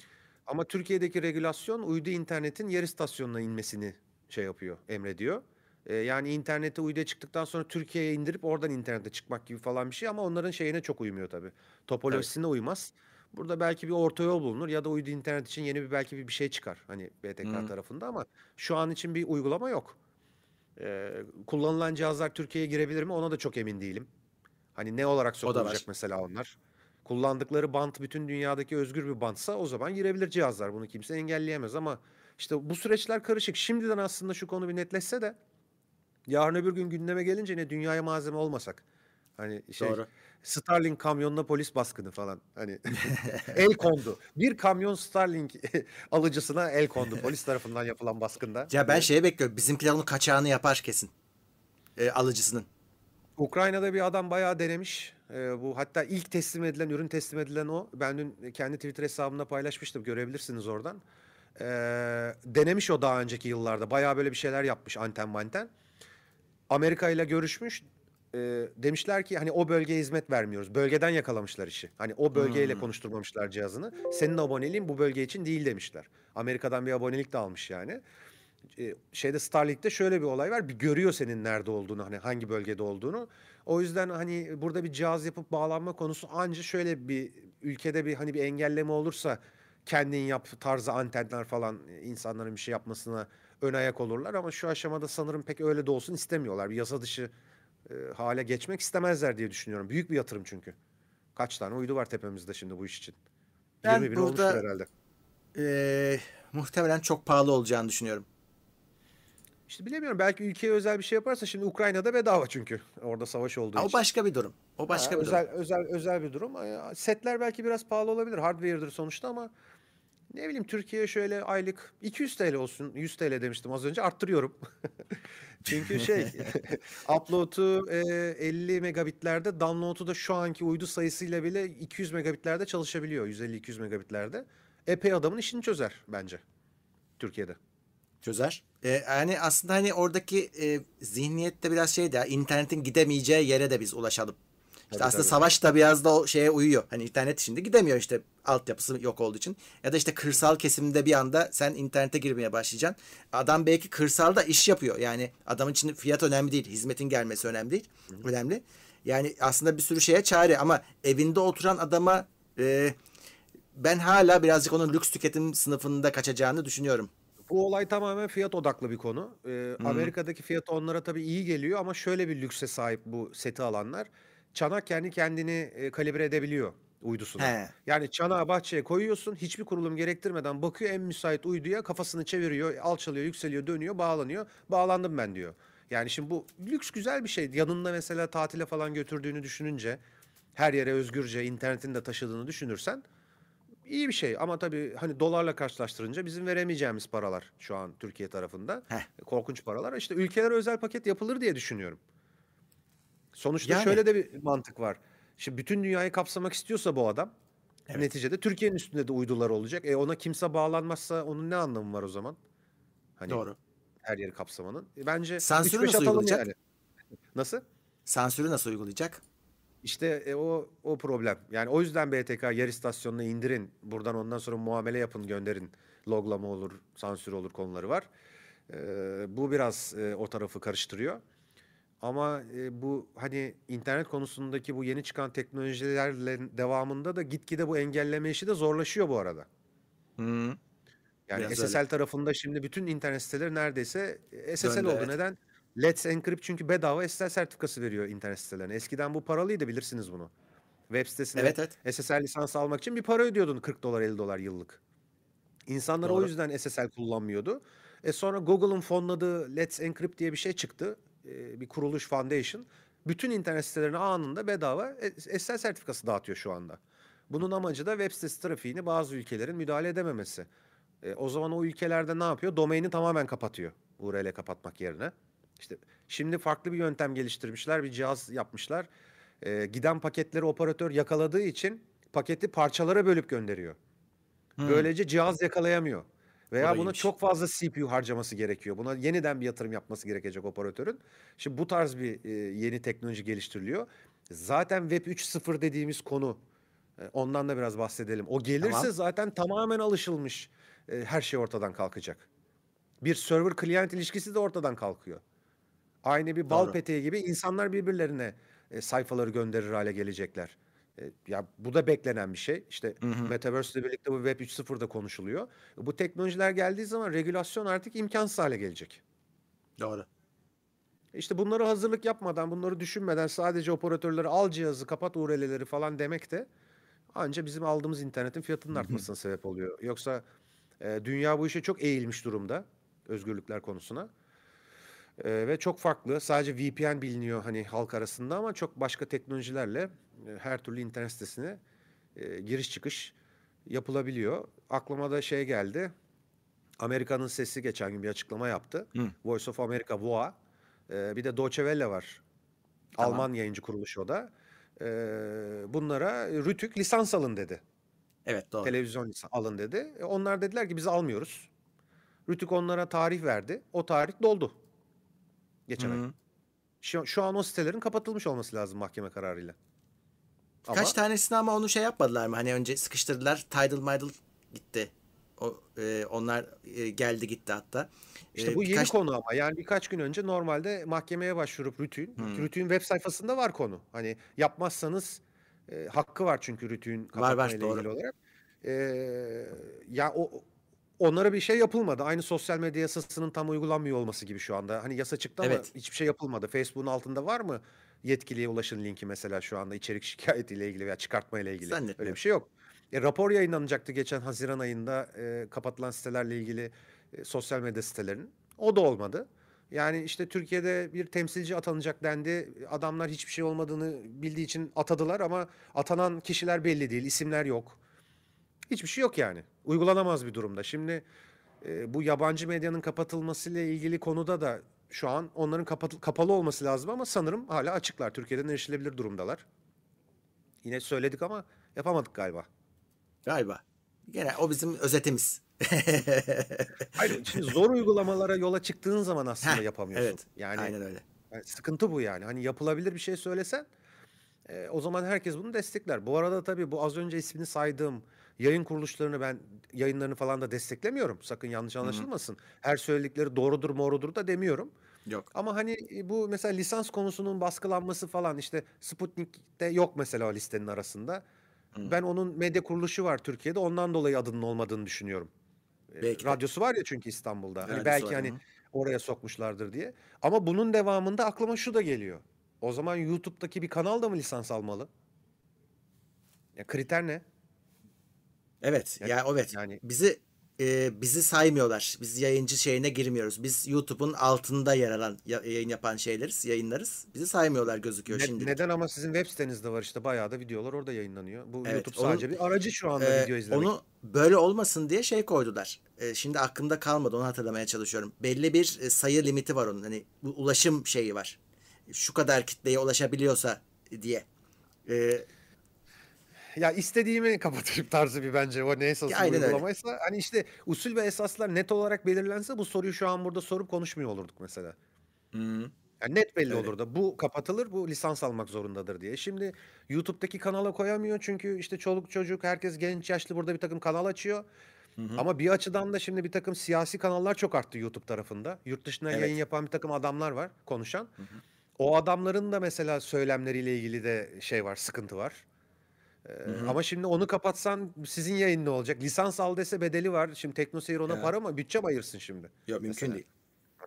Ama Türkiye'deki regülasyon uydu internetin yer istasyonuna inmesini şey yapıyor, emrediyor. Ee, yani internete uyduya çıktıktan sonra Türkiye'ye indirip oradan internete çıkmak gibi falan bir şey ama onların şeyine çok uymuyor tabii. Topolojisine uymaz. Burada belki bir orta yol bulunur ya da uydu internet için yeni bir belki bir bir şey çıkar hani BTK Hı. tarafında ama şu an için bir uygulama yok. Ee, kullanılan cihazlar Türkiye'ye girebilir mi ona da çok emin değilim. Hani ne olarak sokulacak mesela onlar? Kullandıkları bant bütün dünyadaki özgür bir bantsa o zaman girebilir cihazlar. Bunu kimse engelleyemez ama işte bu süreçler karışık. Şimdiden aslında şu konu bir netleşse de yarın öbür gün gündeme gelince ne dünyaya malzeme olmasak. Hani şey Doğru. Starlink kamyonuna polis baskını falan. Hani *laughs* el kondu. Bir kamyon Starlink *laughs* alıcısına el kondu *laughs* polis tarafından yapılan baskında. Ya ben Hani şeye bekliyorum. Bizimkiler onun kaçağını yapar kesin. E, alıcısının. Ukrayna'da bir adam bayağı denemiş. Ee, bu hatta ilk teslim edilen, ürün teslim edilen o. Ben dün kendi Twitter hesabımda paylaşmıştım. Görebilirsiniz oradan. Ee, denemiş o daha önceki yıllarda. Bayağı böyle bir şeyler yapmış anten manten. Amerika ile görüşmüş. Ee, demişler ki hani o bölgeye hizmet vermiyoruz. Bölgeden yakalamışlar işi. Hani o bölgeyle Hmm. konuşturmamışlar cihazını. Senin aboneliğin bu bölge için değil demişler. Amerika'dan bir abonelik de almış yani. Ee, şeyde Starlink'te şöyle bir olay var. Bir görüyor senin nerede olduğunu, hani hangi bölgede olduğunu. O yüzden hani burada bir cihaz yapıp bağlanma konusu anca şöyle bir ülkede bir hani bir engelleme olursa kendin yap tarzı antenler falan insanların bir şey yapmasına ön ayak olurlar ama şu aşamada sanırım pek öyle de olsun istemiyorlar. Bir yasa dışı e, hale geçmek istemezler diye düşünüyorum. Büyük bir yatırım çünkü. Kaç tane uydu var tepemizde şimdi bu iş için? Ben 20 bin burada- herhalde. E, muhtemelen çok pahalı olacağını düşünüyorum. İşte bilemiyorum belki ülkeye özel bir şey yaparsa şimdi Ukrayna'da bedava çünkü. Orada savaş olduğu o için. başka bir durum. O başka Ha, bir özel, durum. özel özel bir durum. Setler belki biraz pahalı olabilir. Hardware'dır sonuçta ama ne bileyim Türkiye şöyle aylık 200 TL olsun. 100 TL demiştim az önce arttırıyorum. *laughs* Çünkü şey *laughs* upload'u e, 50 megabitlerde download'u da şu anki uydu sayısıyla bile 200 megabitlerde çalışabiliyor. 150-200 megabitlerde. Epey adamın işini çözer bence Türkiye'de. Çözer. E, yani aslında hani oradaki e, zihniyette biraz şey de internetin gidemeyeceği yere de biz ulaşalım. İşte Tabii, aslında tabii. savaş da biraz da o şeye uyuyor. Hani internet şimdi gidemiyor işte altyapısı yok olduğu için. Ya da işte kırsal kesimde bir anda sen internete girmeye başlayacaksın. Adam belki kırsalda iş yapıyor. Yani adamın için fiyat önemli değil. Hizmetin gelmesi önemli değil. Önemli. Yani aslında bir sürü şeye çare ama evinde oturan adama e, ben hala birazcık onun lüks tüketim sınıfında kaçacağını düşünüyorum. Bu olay tamamen fiyat odaklı bir konu. Ee, Amerika'daki fiyat onlara tabii iyi geliyor ama şöyle bir lükse sahip bu seti alanlar. Çanak kendi kendini e, kalibre edebiliyor uydusuna. He. Yani çanağı bahçeye koyuyorsun hiçbir kurulum gerektirmeden bakıyor en müsait uyduya kafasını çeviriyor, alçalıyor, yükseliyor, dönüyor, bağlanıyor. Bağlandım ben diyor. Yani şimdi bu lüks güzel bir şey. Yanında mesela tatile falan götürdüğünü düşününce her yere özgürce internetin de taşıdığını düşünürsen iyi bir şey ama tabii hani dolarla karşılaştırınca bizim veremeyeceğimiz paralar şu an Türkiye tarafında. Heh. Korkunç paralar. İşte ülkelere özel paket yapılır diye düşünüyorum. Sonuçta Yani. şöyle de bir mantık var. Şimdi bütün dünyayı kapsamak istiyorsa bu adam Evet. neticede Türkiye'nin üstünde de uydular olacak. E ona kimse bağlanmazsa onun ne anlamı var o zaman? Hani Doğru. her yeri kapsamanın. E bence Sansürü 3-5 nasıl uygulayacak? yani. Nasıl? Sansürü nasıl uygulayacak? İşte e, o o problem. Yani o yüzden BTK yer istasyonuna indirin. Buradan ondan sonra muamele yapın, gönderin. Loglama olur, sansür olur konuları var. Ee, bu biraz e, o tarafı karıştırıyor. Ama e, bu hani internet konusundaki bu yeni çıkan teknolojilerle devamında da gitgide bu engelleme işi de zorlaşıyor bu arada. Hı. Yani Biraz SSL öyle. tarafında şimdi bütün internet siteleri neredeyse e, SSL Döndü, oldu. evet. Neden? Let's Encrypt çünkü bedava SSL sertifikası veriyor internet sitelerine. Eskiden bu paralıydı bilirsiniz bunu. Web sitesine Evet evet. SSL lisansı almak için bir para ödüyordun 40 dolar 50 dolar yıllık. İnsanlar o Doğru. yüzden SSL kullanmıyordu. E sonra Google'ın fonladığı Let's Encrypt diye bir şey çıktı. E, bir kuruluş foundation. Bütün internet sitelerine anında bedava e, SSL sertifikası dağıtıyor şu anda. Bunun amacı da web sitesi trafiğini bazı ülkelerin müdahale edememesi. E, o zaman o ülkelerde ne yapıyor? Domaini tamamen kapatıyor URL kapatmak yerine. İşte şimdi farklı bir yöntem geliştirmişler, bir cihaz yapmışlar. E, giden paketleri operatör yakaladığı için paketi parçalara bölüp gönderiyor. Hmm. Böylece cihaz yakalayamıyor. Veya da buna çok fazla CPU harcaması gerekiyor. Buna yeniden bir yatırım yapması gerekecek operatörün. Şimdi bu tarz bir e, yeni teknoloji geliştiriliyor. Zaten Web 3.0 dediğimiz konu e, ondan da biraz bahsedelim. O gelirse Tamam. zaten tamamen alışılmış e, her şey ortadan kalkacak. Bir server client ilişkisi de ortadan kalkıyor. Aynı bir bal Doğru. peteği gibi insanlar birbirlerine e, sayfaları gönderir hale gelecekler. E, ya bu da beklenen bir şey. İşte Hı hı. Metaverse ile birlikte bu Web 3.0'da konuşuluyor. Bu teknolojiler geldiği zaman regülasyon artık imkansız hale gelecek. Doğru. İşte bunları hazırlık yapmadan, bunları düşünmeden sadece operatörleri al cihazı, kapat URL'leri falan demek de anca bizim aldığımız internetin fiyatının artmasına sebep oluyor. Yoksa e, dünya bu işe çok eğilmiş durumda özgürlükler konusuna. E, ve çok farklı. Sadece VPN biliniyor hani halk arasında ama çok başka teknolojilerle e, her türlü internet sitesine e, giriş çıkış yapılabiliyor. Aklıma da şey geldi. Amerika'nın sesi geçen gün bir açıklama yaptı. Hı. Voice of America, VOA. Ee, bir de Deutsche Welle var. Tamam. Alman yayıncı kuruluş o da. Ee, bunlara Rütük lisans alın dedi. Evet doğru. Televizyon alın dedi. E, onlar dediler ki biz almıyoruz. Rütük onlara tarih verdi. O tarih doldu. Geçen ay. Hı. Şu, şu an o sitelerin kapatılmış olması lazım mahkeme kararıyla. Ama Kaç tanesini ama onu şey yapmadılar mı? Hani önce sıkıştırdılar. Tidal Midal gitti. O, e, onlar e, geldi gitti hatta. işte E, bu yeni birkaç- konu ama yani birkaç gün önce normalde mahkemeye başvurup Rütük'ün, Hmm. Rütük'ün web sayfasında var konu. Hani yapmazsanız e, hakkı var çünkü Rütük'ün var, kapatmayla doğru. ilgili olarak. E, ya o onlara bir şey yapılmadı. Aynı sosyal medya yasasının tam uygulanmıyor olması gibi şu anda. Hani yasa çıktı ama Evet. hiçbir şey yapılmadı. Facebook'un altında var mı yetkiliye ulaşın linki mesela şu anda içerik *laughs* şikayetiyle ilgili veya çıkartmayla ilgili? Öyle Zannetmiyorum. bir şey yok. E, rapor yayınlanacaktı geçen Haziran ayında e, kapatılan sitelerle ilgili e, sosyal medya sitelerinin. O da olmadı. Yani işte Türkiye'de bir temsilci atanacak dendi. Adamlar hiçbir şey olmadığını bildiği için atadılar ama atanan kişiler belli değil, isimler yok. Hiçbir şey yok yani. Uygulanamaz bir durumda. Şimdi e, bu yabancı medyanın kapatılmasıyla ilgili konuda da şu an onların kapat- kapalı olması lazım ama sanırım hala açıklar. Türkiye'den erişilebilir durumdalar. Yine söyledik ama yapamadık galiba. Galiba. Gene o bizim özetimiz. *laughs* Hayır, şimdi zor uygulamalara yola çıktığın zaman aslında Heh, yapamıyorsun. evet. Yani, Aynen öyle. yani sıkıntı bu yani. Hani yapılabilir bir şey söylesen e, o zaman herkes bunu destekler. Bu arada tabii bu az önce ismini saydığım yayın kuruluşlarını ben yayınlarını falan da desteklemiyorum. Sakın yanlış anlaşılmasın. Her söyledikleri doğrudur morudur da demiyorum. Yok. Ama hani e, bu mesela lisans konusunun baskılanması falan işte Sputnik'te yok mesela o listenin arasında. Hı. Ben onun medya kuruluşu var Türkiye'de ondan dolayı adının olmadığını düşünüyorum. E, Belki de. Radyosu var ya çünkü İstanbul'da. Hani belki var, hani hı. oraya sokmuşlardır diye. Ama bunun devamında aklıma şu da geliyor. O zaman YouTube'daki bir kanal da mı lisans almalı? Ya kriter ne? Evet. Yani- Ya evet. yani- Bizi e, bizi saymıyorlar. Biz yayıncı şeyine girmiyoruz. Biz YouTube'un altında yer alan ya- yayın yapan şeyleriz, yayınlarız. Bizi saymıyorlar gözüküyor Ne- şimdi. neden ama sizin web sitenizde var işte bayağı da videolar orada yayınlanıyor. Bu Evet, YouTube sadece bir aracı şu anda Ee, video izlemek. onu böyle olmasın diye şey koydular. Ee, şimdi aklımda kalmadı onu hatırlamaya çalışıyorum. Belli bir e, sayı limiti var onun. Hani bu ulaşım şeyi var. Şu kadar kitleye ulaşabiliyorsa diye. Ee, Ya istediğimi kapatayım *laughs* tarzı bir bence o ne esası Ya aynen öyle. uygulamaysa. Hani işte usul ve esaslar net olarak belirlense bu soruyu şu an burada sorup konuşmuyor olurduk mesela. hmm, Yani net belli Öyle. olurdu. Bu kapatılır, bu lisans almak zorundadır diye. Şimdi YouTube'daki kanala koyamıyor çünkü işte çoluk çocuk, herkes genç yaşlı burada bir takım kanal açıyor. hı hı. Ama bir açıdan da şimdi bir takım siyasi kanallar çok arttı YouTube tarafında. Yurt dışına Evet. yayın yapan bir takım adamlar var, konuşan. O adamların da mesela söylemleriyle ilgili de şey var, sıkıntı var. Ee, hı. ama şimdi onu kapatsan sizin yayın ne olacak? Lisans al dese bedeli var. Şimdi TeknoSeyir ona Ya. para mı? Bütçe mi ayırsın şimdi? Yok mümkün Mesela. değil.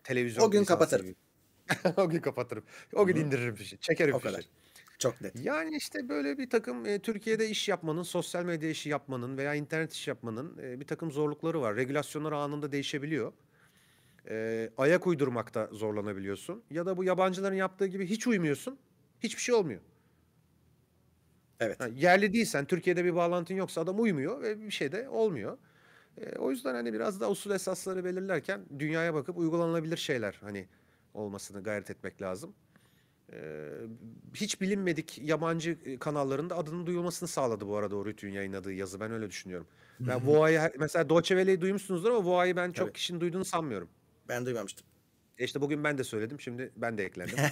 Televizyon O gün kapatırım. *laughs* o gün kapatırım. O gün Hı hı. indiririm fişi. Çekerim O fişi. kadar. Çok net. Yani işte böyle bir takım e, Türkiye'de iş yapmanın, sosyal medya işi yapmanın veya internet iş yapmanın e, bir takım zorlukları var. Regülasyonlar anında değişebiliyor. E, ayak uydurmakta zorlanabiliyorsun. Ya da bu yabancıların yaptığı gibi hiç uymuyorsun. Hiçbir şey olmuyor. Evet. Ha, yerli değilsen, Türkiye'de bir bağlantın yoksa adam uymuyor ve bir şey de olmuyor. Eee, o yüzden hani biraz da usul esasları belirlerken dünyaya bakıp uygulanabilir şeyler hani olmasını gayret etmek lazım. Eee, hiç bilinmedik yabancı e, kanallarında adının duyulmasını sağladı bu arada o Rütü'nün yayınladığı yazı. Ben öyle düşünüyorum. Ben. Voa'yı mesela Deutsche Welle'yi duymuşsunuzdur ama Voa'yı ben çok Tabii. kişinin duyduğunu sanmıyorum. Ben duymamıştım. E işte bugün ben de söyledim. Şimdi ben de eklendim. *laughs*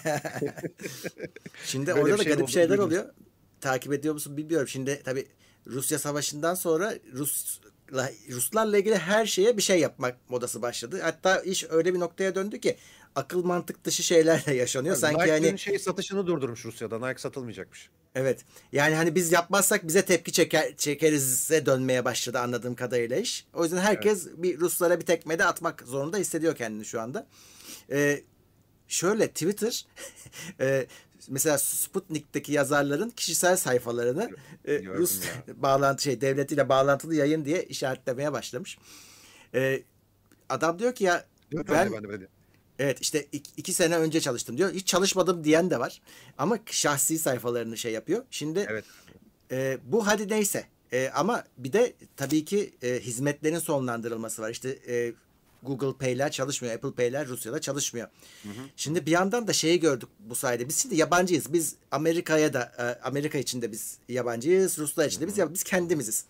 *laughs* Şimdi orada da şey garip olduğunu şeyler duydum. oluyor. Takip ediyor musun bilmiyorum. Şimdi tabii Rusya Savaşı'ndan sonra Rusla, Ruslarla ilgili her şeye bir şey yapmak modası başladı. Hatta iş öyle bir noktaya döndü ki akıl mantık dışı şeylerle yaşanıyor. Yani Sanki Nike'nin hani şey satışını durdurmuş Rusya'da. Nike satılmayacakmış. evet yani hani biz yapmazsak bize tepki çeker, çekerize dönmeye başladı anladığım kadarıyla iş. O yüzden herkes bir Ruslara bir tekme de atmak zorunda hissediyor kendini şu anda. Ee, şöyle Twitter *laughs* e, mesela Sputnik'teki yazarların kişisel sayfalarını e, Rus ya. *laughs* bağlantı şey devletiyle bağlantılı yayın diye işaretlemeye başlamış. E, adam diyor ki ya Ben, ben ben ben de. evet işte iki, iki sene önce çalıştım diyor. Hiç çalışmadım diyen de var. Ama şahsi sayfalarını şey yapıyor. Şimdi Evet. e, bu hadi neyse. E, ama bir de tabii ki e, hizmetlerin sonlandırılması var. İşte e, Google Pay'ler çalışmıyor. Apple Pay'ler Rusya'da çalışmıyor. Şimdi bir yandan da şeyi gördük bu sayede. Biz şimdi yabancıyız. Biz Amerika'ya da e, Amerika için de biz yabancıyız. Ruslar için de biz yab- biz kendimiziz.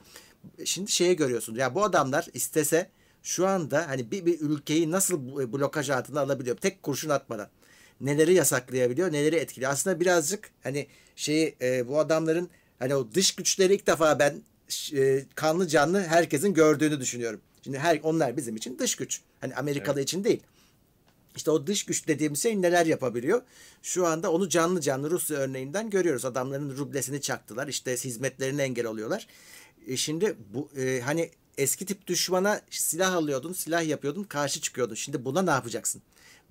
Şimdi şeye görüyorsun. Ya bu adamlar istese şu anda hani bir, bir ülkeyi nasıl bu- blokaj altına alabiliyor? Tek kurşun atmadan. Neleri yasaklayabiliyor, neleri etkiliyor. Aslında birazcık hani şeyi e, bu adamların hani o dış güçleri ilk defa ben e, kanlı canlı herkesin gördüğünü düşünüyorum. Şimdi her onlar bizim için dış güç. Hani Amerikalı için değil. İşte o dış güç dediğimiz şey neler yapabiliyor? Şu anda onu canlı canlı Rusya örneğinden görüyoruz. Adamların rublesini çaktılar. İşte hizmetlerine engel oluyorlar. E şimdi bu e, hani eski tip düşmana silah alıyordun, silah yapıyordun, karşı çıkıyordun. Şimdi buna ne yapacaksın?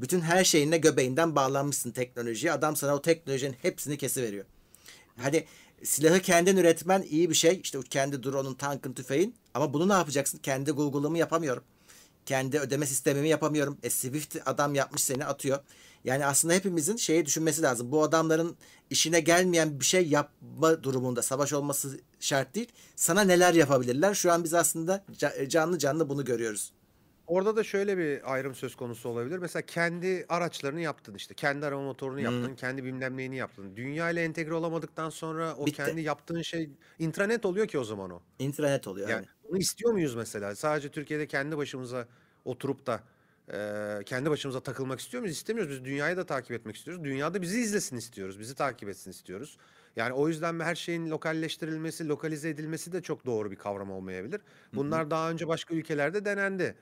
Bütün her şeyine göbeğinden bağlanmışsın teknolojiye. Adam sana o teknolojinin hepsini kesiveriyor. Hani silahı kendin üretmen iyi bir şey. İşte o kendi drone'un, tankın, tüfeğin. Ama bunu ne yapacaksın? Kendi Google'ımı yapamıyorum. Kendi ödeme sistemimi yapamıyorum. E Swift adam yapmış seni atıyor. Yani aslında hepimizin şeyi düşünmesi lazım. Bu adamların işine gelmeyen bir şey yapma durumunda savaş olması şart değil. Sana neler yapabilirler? Şu an biz aslında ca- canlı canlı bunu görüyoruz. Orada da şöyle bir ayrım söz konusu olabilir. Mesela kendi araçlarını yaptın işte. Kendi arama motorunu yaptın. Kendi bilmem neyini yaptın. Dünya ile entegre olamadıktan sonra o Bitti. kendi yaptığın şey intranet oluyor ki o zaman o. İnternet oluyor. Yani Yani. Bunu istiyor muyuz mesela? Sadece Türkiye'de kendi başımıza oturup da e, kendi başımıza takılmak istiyor muyuz? İstemiyoruz. Biz dünyayı da takip etmek istiyoruz. Dünyada bizi izlesin istiyoruz. Bizi takip etsin istiyoruz. Yani o yüzden her şeyin lokalleştirilmesi, lokalize edilmesi de çok doğru bir kavram olmayabilir. Bunlar daha önce başka ülkelerde denendi.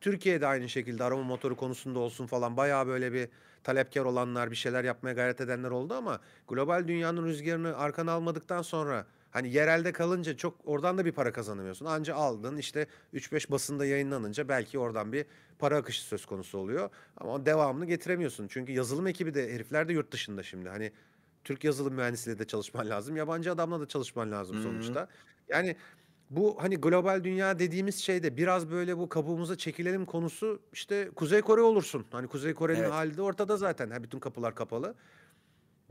Türkiye'de aynı şekilde arama motoru konusunda olsun falan bayağı böyle bir talepkar olanlar, bir şeyler yapmaya gayret edenler oldu ama global dünyanın rüzgarını arkana almadıktan sonra hani yerelde kalınca çok oradan da bir para kazanamıyorsun. Anca aldın işte 3-5 basında yayınlanınca belki oradan bir para akışı söz konusu oluyor. Ama devamını getiremiyorsun. Çünkü yazılım ekibi de herifler de yurt dışında şimdi. Hani Türk yazılım mühendisiyle de çalışman lazım. Yabancı adamla da çalışman lazım Hı hı. sonuçta. Yani bu hani global dünya dediğimiz şeyde biraz böyle bu kabuğumuza çekilelim konusu işte Kuzey Kore olursun. Hani Kuzey Kore'nin Evet. hali de ortada zaten. Ha, bütün kapılar kapalı.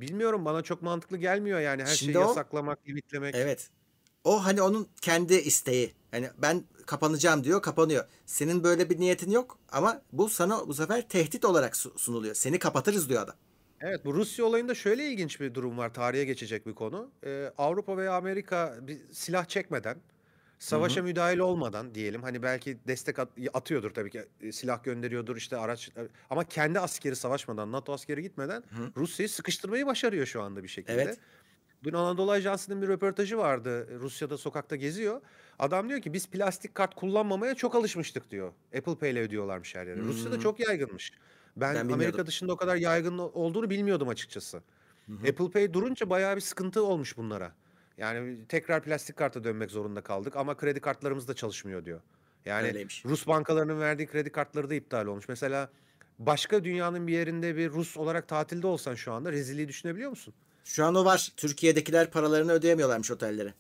Bilmiyorum bana çok mantıklı gelmiyor yani her şeyi Şimdi o yasaklamak, limitlemek. Evet. O hani onun kendi isteği. Hani ben kapanacağım diyor, kapanıyor. Senin böyle bir niyetin yok ama bu sana bu sefer tehdit olarak su- sunuluyor. Seni kapatırız diyor adam. Evet bu Rusya olayında şöyle ilginç bir durum var. Tarihe geçecek bir konu. Ee, Avrupa veya Amerika bir silah çekmeden, savaşa hı. müdahil olmadan diyelim. Hani belki destek at- atıyordur tabii ki. e, Silah gönderiyordur işte araç. Ama kendi askeri savaşmadan, NATO askeri gitmeden Hı. Rusya'yı sıkıştırmayı başarıyor şu anda bir şekilde. Evet. Dün Anadolu Ajansı'nın bir röportajı vardı. Rusya'da sokakta geziyor. Adam diyor ki biz plastik kart kullanmamaya çok alışmıştık diyor. Apple Pay ile ödüyorlarmış her yere. Rusya'da Hmm. çok yaygınmış. Ben Ben Amerika dışında o kadar yaygın olduğunu bilmiyordum açıkçası. Hı hı. Apple Pay durunca bayağı bir sıkıntı olmuş bunlara. Yani tekrar plastik karta dönmek zorunda kaldık ama kredi kartlarımız da çalışmıyor diyor. Yani Öyleymiş. Rus bankalarının verdiği kredi kartları da iptal olmuş. Mesela başka dünyanın bir yerinde bir Rus olarak tatilde olsan şu anda rezilliği düşünebiliyor musun? Şu an o var. Türkiye'dekiler paralarını ödeyemiyorlarmış otellere.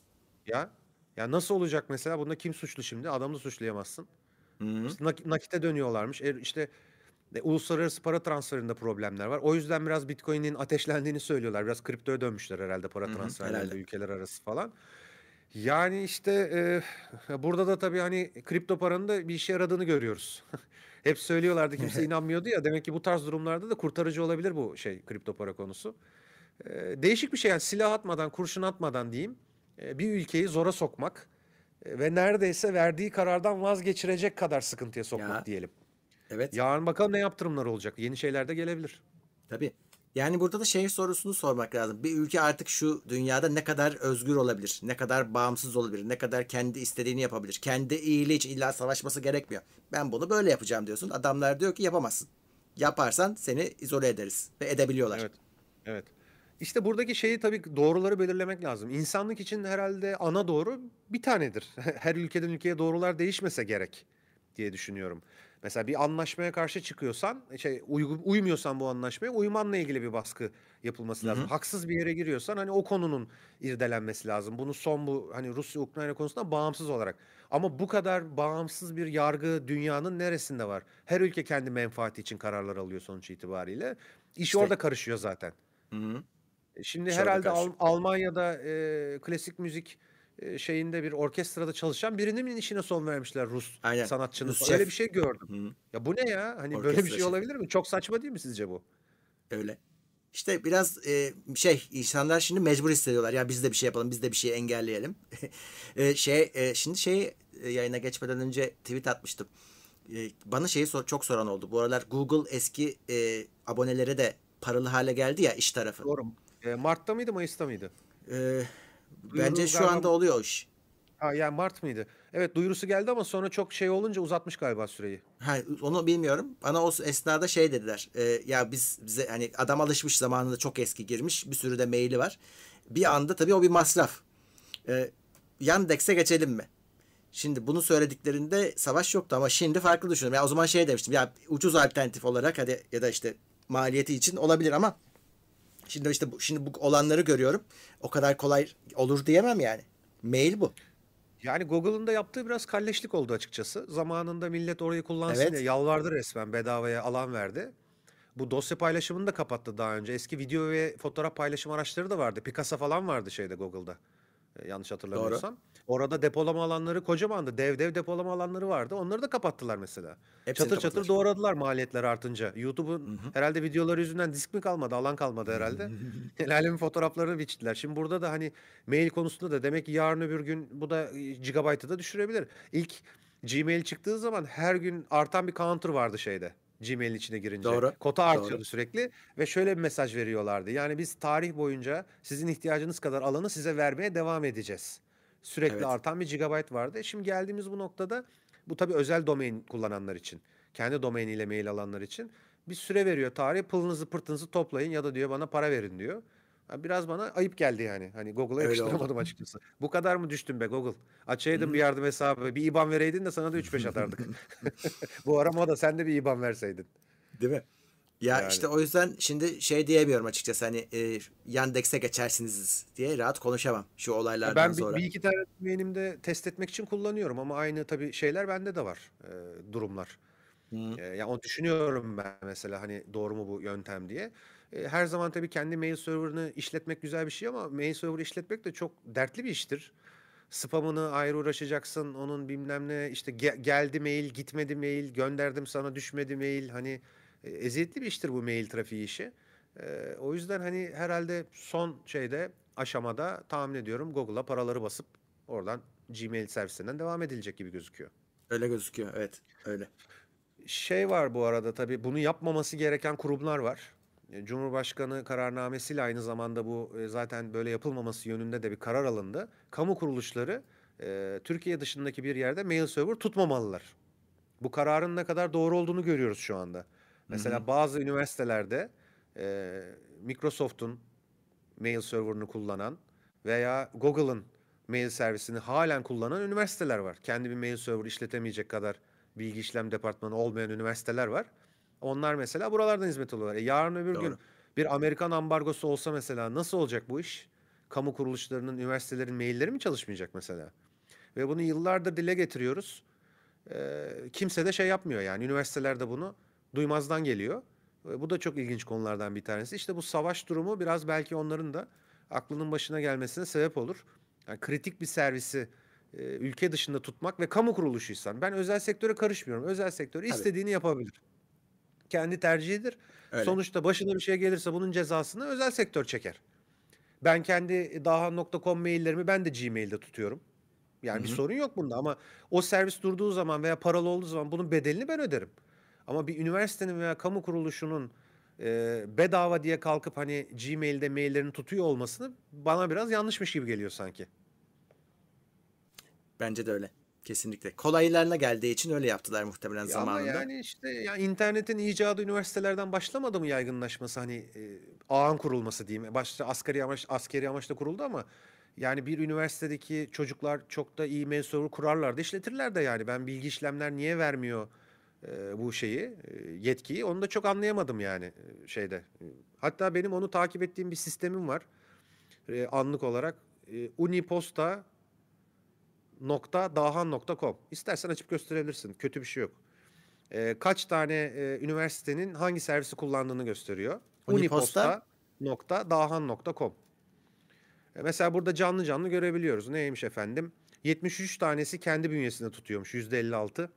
Ya ya nasıl olacak mesela? Bunda kim suçlu şimdi? Adamı da suçlayamazsın. Hı hı. İşte nak- nakite dönüyorlarmış. E, işte E, uluslararası para transferinde problemler var. O yüzden biraz Bitcoin'in ateşlendiğini söylüyorlar. Biraz kriptoya dönmüşler herhalde para Hı hı, transferlerinde herhalde. ülkeler arası falan. Yani işte e, burada da tabii hani kripto paranın da bir işe yaradığını görüyoruz. *laughs* Hep söylüyorlardı *laughs* kimse inanmıyordu ya. Demek ki bu tarz durumlarda da kurtarıcı olabilir bu şey kripto para konusu. E, değişik bir şey yani silah atmadan, kurşun atmadan diyeyim. e, bir ülkeyi zora sokmak e, ve neredeyse verdiği karardan vazgeçirecek kadar sıkıntıya sokmak Ya diyelim. Evet. Yarın bakalım ne yaptırımlar olacak. Yeni şeyler de gelebilir. Tabii. Yani burada da şey sorusunu sormak lazım. Bir ülke artık şu dünyada ne kadar özgür olabilir? Ne kadar bağımsız olabilir? Ne kadar kendi istediğini yapabilir? Kendi iyiliği için illa savaşması gerekmiyor. Ben bunu böyle yapacağım diyorsun. Adamlar diyor ki yapamazsın. Yaparsan seni izole ederiz. Ve edebiliyorlar. Evet. Evet. İşte buradaki şeyi tabii doğruları belirlemek lazım. İnsanlık için herhalde ana doğru bir tanedir. *laughs* Her ülkeden ülkeye doğrular değişmese gerek diye düşünüyorum. Mesela bir anlaşmaya karşı çıkıyorsan, şey uygu- uymuyorsan bu anlaşmaya uymanla ilgili bir baskı yapılması Hı lazım. hı. Haksız bir yere giriyorsan hani o konunun irdelenmesi lazım. Bunu son bu hani Rusya Ukrayna konusunda bağımsız olarak. Ama bu kadar bağımsız bir yargı dünyanın neresinde var? Her ülke kendi menfaati için kararlar alıyor sonuç itibariyle. İş İşte orada karışıyor zaten. hı hı. E, Şimdi orada herhalde Al-. Almanya'da e, klasik müzik e, şeyinde bir orkestrada çalışan birinin işine son vermişler Rus Aynen. sanatçının. Rus Öyle şef. bir şey gördüm. Hı. Ya bu ne ya? Hani böyle bir Orkestra şey olabilir mi? Çok saçma değil mi sizce bu? Öyle. İşte biraz e, şey insanlar şimdi mecbur hissediyorlar. Ya biz de bir şey yapalım, biz de bir şey engelleyelim. *laughs* e, şey e, şimdi şey e, yayına geçmeden önce tweet atmıştım. E, bana şeyi sor, çok soran oldu. Bu aralar Google eski e, abonelere de paralı hale geldi ya iş tarafı. Doğru. E, Mart'ta mıydı, Mayıs'ta mıydı? E, bence şu galiba anda oluyor o iş. ha, yani Mart mıydı? Evet duyurusu geldi ama sonra çok şey olunca uzatmış galiba süreyi. Ha, onu bilmiyorum. Bana o esnada şey dediler. e, ya biz bize hani adam alışmış zamanında çok eski girmiş. Bir sürü de maili var. Bir anda tabii o bir masraf. E, Yandex'e geçelim mi? Şimdi bunu söylediklerinde savaş yoktu ama şimdi farklı düşünüyorum. Ya o zaman şey demiştim. Ya ucuz alternatif olarak hadi ya da işte maliyeti için olabilir ama şimdi işte bu, şimdi bu olanları görüyorum. O kadar kolay olur diyemem yani. Mail bu. Yani Google'ın da yaptığı biraz kalleşlik oldu açıkçası. Zamanında millet orayı kullansın diye Evet. yalvardı resmen bedavaya alan verdi. Bu dosya paylaşımını da kapattı daha önce. Eski video ve fotoğraf paylaşım araçları da vardı. Picasa falan vardı şeyde Google'da. E, yanlış Doğru. hatırlamıyorsam. Orada depolama alanları kocamandı. Dev dev depolama alanları vardı. Onları da kapattılar mesela. Hepsini Çatır çatır kapattılar. doğradılar maliyetler artınca. YouTube'un herhalde videoları yüzünden disk mi kalmadı, alan kalmadı herhalde. *laughs* El alemin fotoğraflarını biçtiler. Şimdi burada da hani mail konusunda da demek ki yarın öbür gün bu da e, gigabaytı da düşürebilir. İlk Gmail çıktığı zaman her gün artan bir counter vardı şeyde. Gmail'in içine girince. Doğru. Kota artıyordu Doğru. sürekli ve şöyle bir mesaj veriyorlardı. Yani biz tarih boyunca sizin ihtiyacınız kadar alanı size vermeye devam edeceğiz. Sürekli Evet. artan bir gigabayt vardı. Şimdi geldiğimiz bu noktada bu tabii özel domain kullananlar için. Kendi domainiyle mail alanlar için. Bir süre veriyor tarih. Pılınızı pırtınızı toplayın ya da diyor bana para verin diyor. Biraz bana ayıp geldi yani. Hani Google'a oldu. yakıştıramadım açıkçası. Bu kadar mı düştün be Google? Açaydın Hı. bir yardım hesabı. Bir IBAN vereydin de sana da 3-5 *laughs* atardık. *laughs* Bu ara moda sen de bir IBAN verseydin. Değil mi? Ya Yani. işte o yüzden şimdi şey diyemiyorum açıkçası hani e, Yandex'e geçersiniz diye rahat konuşamam şu Ya olaylardan Ben bir, sonra. bir iki tane domainimde test etmek için kullanıyorum ama aynı tabii şeyler bende de var. e, durumlar. Hı. E, yani onu düşünüyorum ben mesela hani doğru mu bu yöntem diye. E, her zaman tabii kendi mail server'ını işletmek güzel bir şey ama mail server işletmek de çok dertli bir iştir. Spamını ayrı uğraşacaksın. Onun bilmem ne işte ge- geldi mail, gitmedi mail, gönderdim sana düşmedi mail. Hani e, eziyetli bir iştir bu mail trafiği işi. E, o yüzden hani herhalde son şeyde aşamada tahmin ediyorum Google'a paraları basıp oradan Gmail servisinden devam edilecek gibi gözüküyor. Öyle gözüküyor. Evet. Öyle. Şey var bu arada tabii bunu yapmaması gereken kurumlar var. E, Cumhurbaşkanı kararnamesiyle aynı zamanda bu e, zaten böyle yapılmaması yönünde de bir karar alındı. Kamu kuruluşları e, Türkiye dışındaki bir yerde mail server tutmamalılar. Bu kararın ne kadar doğru olduğunu görüyoruz şu anda. Hı hı. Mesela bazı üniversitelerde e, Microsoft'un mail serverını kullanan veya Google'ın mail servisini halen kullanan üniversiteler var. Kendi bir mail server işletemeyecek kadar bilgi işlem departmanı olmayan üniversiteler var. Onlar mesela buralardan hizmet alıyorlar. E yarın öbür gün Doğru. bir Amerikan ambargosu olsa mesela nasıl olacak bu iş? Kamu kuruluşlarının, üniversitelerin mailleri mi çalışmayacak mesela? Ve bunu yıllardır dile getiriyoruz. Ee, kimse de şey yapmıyor yani üniversiteler de bunu Duymazdan geliyor. E, Bu da çok ilginç konulardan bir tanesi. İşte bu savaş durumu biraz belki onların da aklının başına gelmesine sebep olur. Yani kritik bir servisi e, ülke dışında tutmak ve kamu kuruluşuysan ben özel sektöre karışmıyorum. Özel sektör istediğini yapabilir. Kendi tercihidir. Öyle. Sonuçta başına bir şey gelirse bunun cezasını özel sektör çeker. Ben kendi dahan.com maillerimi ben de Gmail'de tutuyorum. Yani Hı bir sorun yok bunda ama o servis durduğu zaman veya paralı olduğu zaman bunun bedelini ben öderim. Ama bir üniversitenin veya kamu kuruluşunun e, bedava diye kalkıp hani Gmail'de maillerini tutuyor olmasını bana biraz yanlışmış gibi geliyor sanki. Bence de öyle. Kesinlikle. Kolaylarına geldiği için öyle yaptılar muhtemelen Ya ama zamanında. yani işte ya internetin icadı üniversitelerden başlamadı mı yaygınlaşması hani e, ağın kurulması diyeyim. Başta askeri amaç askeri amaçla kuruldu ama yani bir üniversitedeki çocuklar çok da iyi mail server kurarlar da işletirler de yani ben bilgi işlemler niye vermiyor e, bu şeyi e, yetkiyi onu da çok anlayamadım yani e, şeyde. E, Hatta benim onu takip ettiğim bir sistemim var e, anlık olarak e, uniposta dahan.com İstersen açıp gösterebilirsin. Kötü bir şey yok. Ee, kaç tane e, üniversitenin hangi servisi kullandığını gösteriyor. Uniposta? Uniposta.dahan.com E, Mesela burada canlı canlı görebiliyoruz. Neymiş efendim? 73 tanesi kendi bünyesinde tutuyormuş. %56.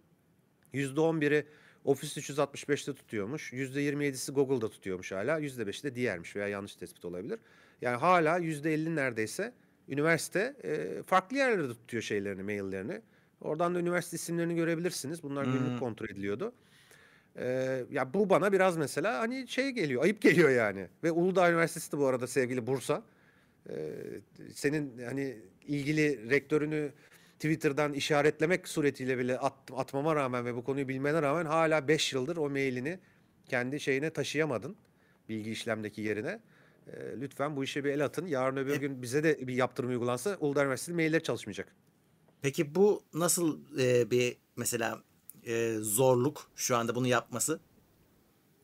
%11'i Office 365'te tutuyormuş. %27'si Google'da tutuyormuş hala. %5'i de diğermiş veya yanlış tespit olabilir. Yani hala %50 neredeyse üniversite e, farklı yerlerde tutuyor şeylerini, maillerini. Oradan da üniversite isimlerini görebilirsiniz. Bunlar günlük Hmm. kontrol ediliyordu. Ee, ya bu bana biraz mesela hani şey geliyor, ayıp geliyor yani. Ve Uludağ Üniversitesi de bu arada sevgili Bursa. Ee, senin hani ilgili rektörünü Twitter'dan işaretlemek suretiyle bile at, atmama rağmen ve bu konuyu bilmene rağmen hala 5 yıldır o mailini kendi şeyine taşıyamadın. Bilgi işlemdeki yerine. Ee, lütfen bu işe bir el atın. Yarın öbür E- gün bize de bir yaptırım uygulansa Uludağ Üniversitesi mailleri çalışmayacak. Peki bu nasıl e, bir mesela e, zorluk şu anda bunu yapması?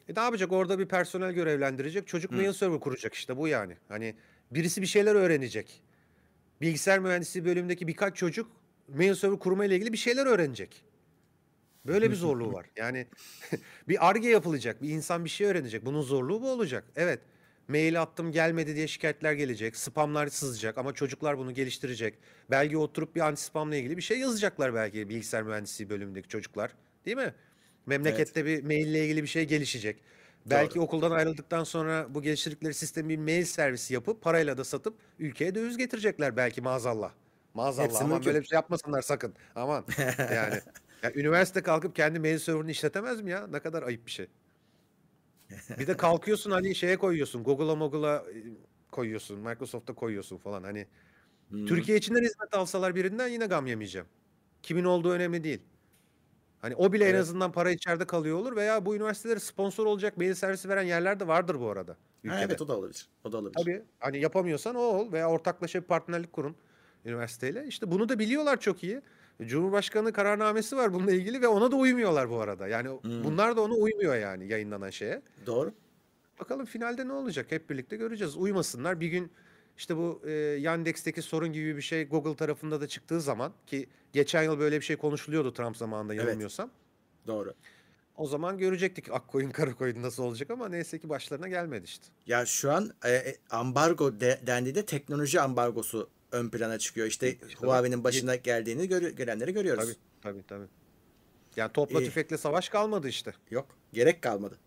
E ne yapacak? Orada bir personel görevlendirecek. Çocuk mail server kuracak işte bu yani. Hani birisi bir şeyler öğrenecek. Bilgisayar mühendisliği bölümündeki birkaç çocuk mail server kurma ile ilgili bir şeyler öğrenecek. Böyle bir zorluğu var. *laughs* Yani *laughs* bir arge yapılacak. Bir insan bir şey öğrenecek. Bunun zorluğu bu olacak. Evet. Mail attım gelmedi diye şikayetler gelecek. Spamlar sızacak ama çocuklar bunu geliştirecek. Belki oturup bir anti spamla ilgili bir şey yazacaklar belki bilgisayar mühendisliği bölümündeki çocuklar. Değil mi? Memlekette bir maille ilgili bir şey gelişecek. Belki okuldan ayrıldıktan sonra bu geliştirdikleri sistemi bir mail servisi yapıp parayla da satıp ülkeye döviz getirecekler belki maazallah. Maazallah Hepsi aman mümkün. böyle bir şey yapmasınlar sakın. Aman *laughs* yani. Ya üniversite kalkıp kendi mail serverını işletemez mi ya? Ne kadar ayıp bir şey. Bir de kalkıyorsun hani şeye koyuyorsun. Google'a Google'a e, koyuyorsun. Microsoft'a koyuyorsun falan. Hani Hmm. Türkiye içinden hizmet alsalar birinden yine gam yemeyeceğim. Kimin olduğu önemli değil. Hani o bile en Evet. azından para içeride kalıyor olur veya bu üniversitelere sponsor olacak mail servisi veren yerler de vardır bu arada Ha, ülkede. evet o da olabilir. O da olabilir. Tabii hani yapamıyorsan o ol veya ortaklaşa bir partnerlik kurun üniversiteyle. İşte bunu da biliyorlar çok iyi. Cumhurbaşkanı kararnamesi var bununla ilgili ve ona da uymuyorlar bu arada. Yani Hmm. bunlar da ona uymuyor yani yayınlanan şeye. Doğru. Bakalım finalde ne olacak hep birlikte göreceğiz. Uymasınlar. Bir gün işte bu e, Yandex'teki sorun gibi bir şey Google tarafında da çıktığı zaman ki geçen yıl böyle bir şey konuşuluyordu Trump zamanında Evet. yanılmıyorsam. Doğru. O zaman görecektik Akkoyun Karakoyun nasıl olacak ama neyse ki başlarına gelmedi işte. Ya şu an e, e, ambargo de, dendiğinde teknoloji ambargosu ön plana çıkıyor. İşte İşte Huawei'nin başına geldiğini görü- görenleri görüyoruz. Tabii tabii tabii. Yani topla İyi. tüfekle savaş kalmadı işte. Yok. Gerek kalmadı.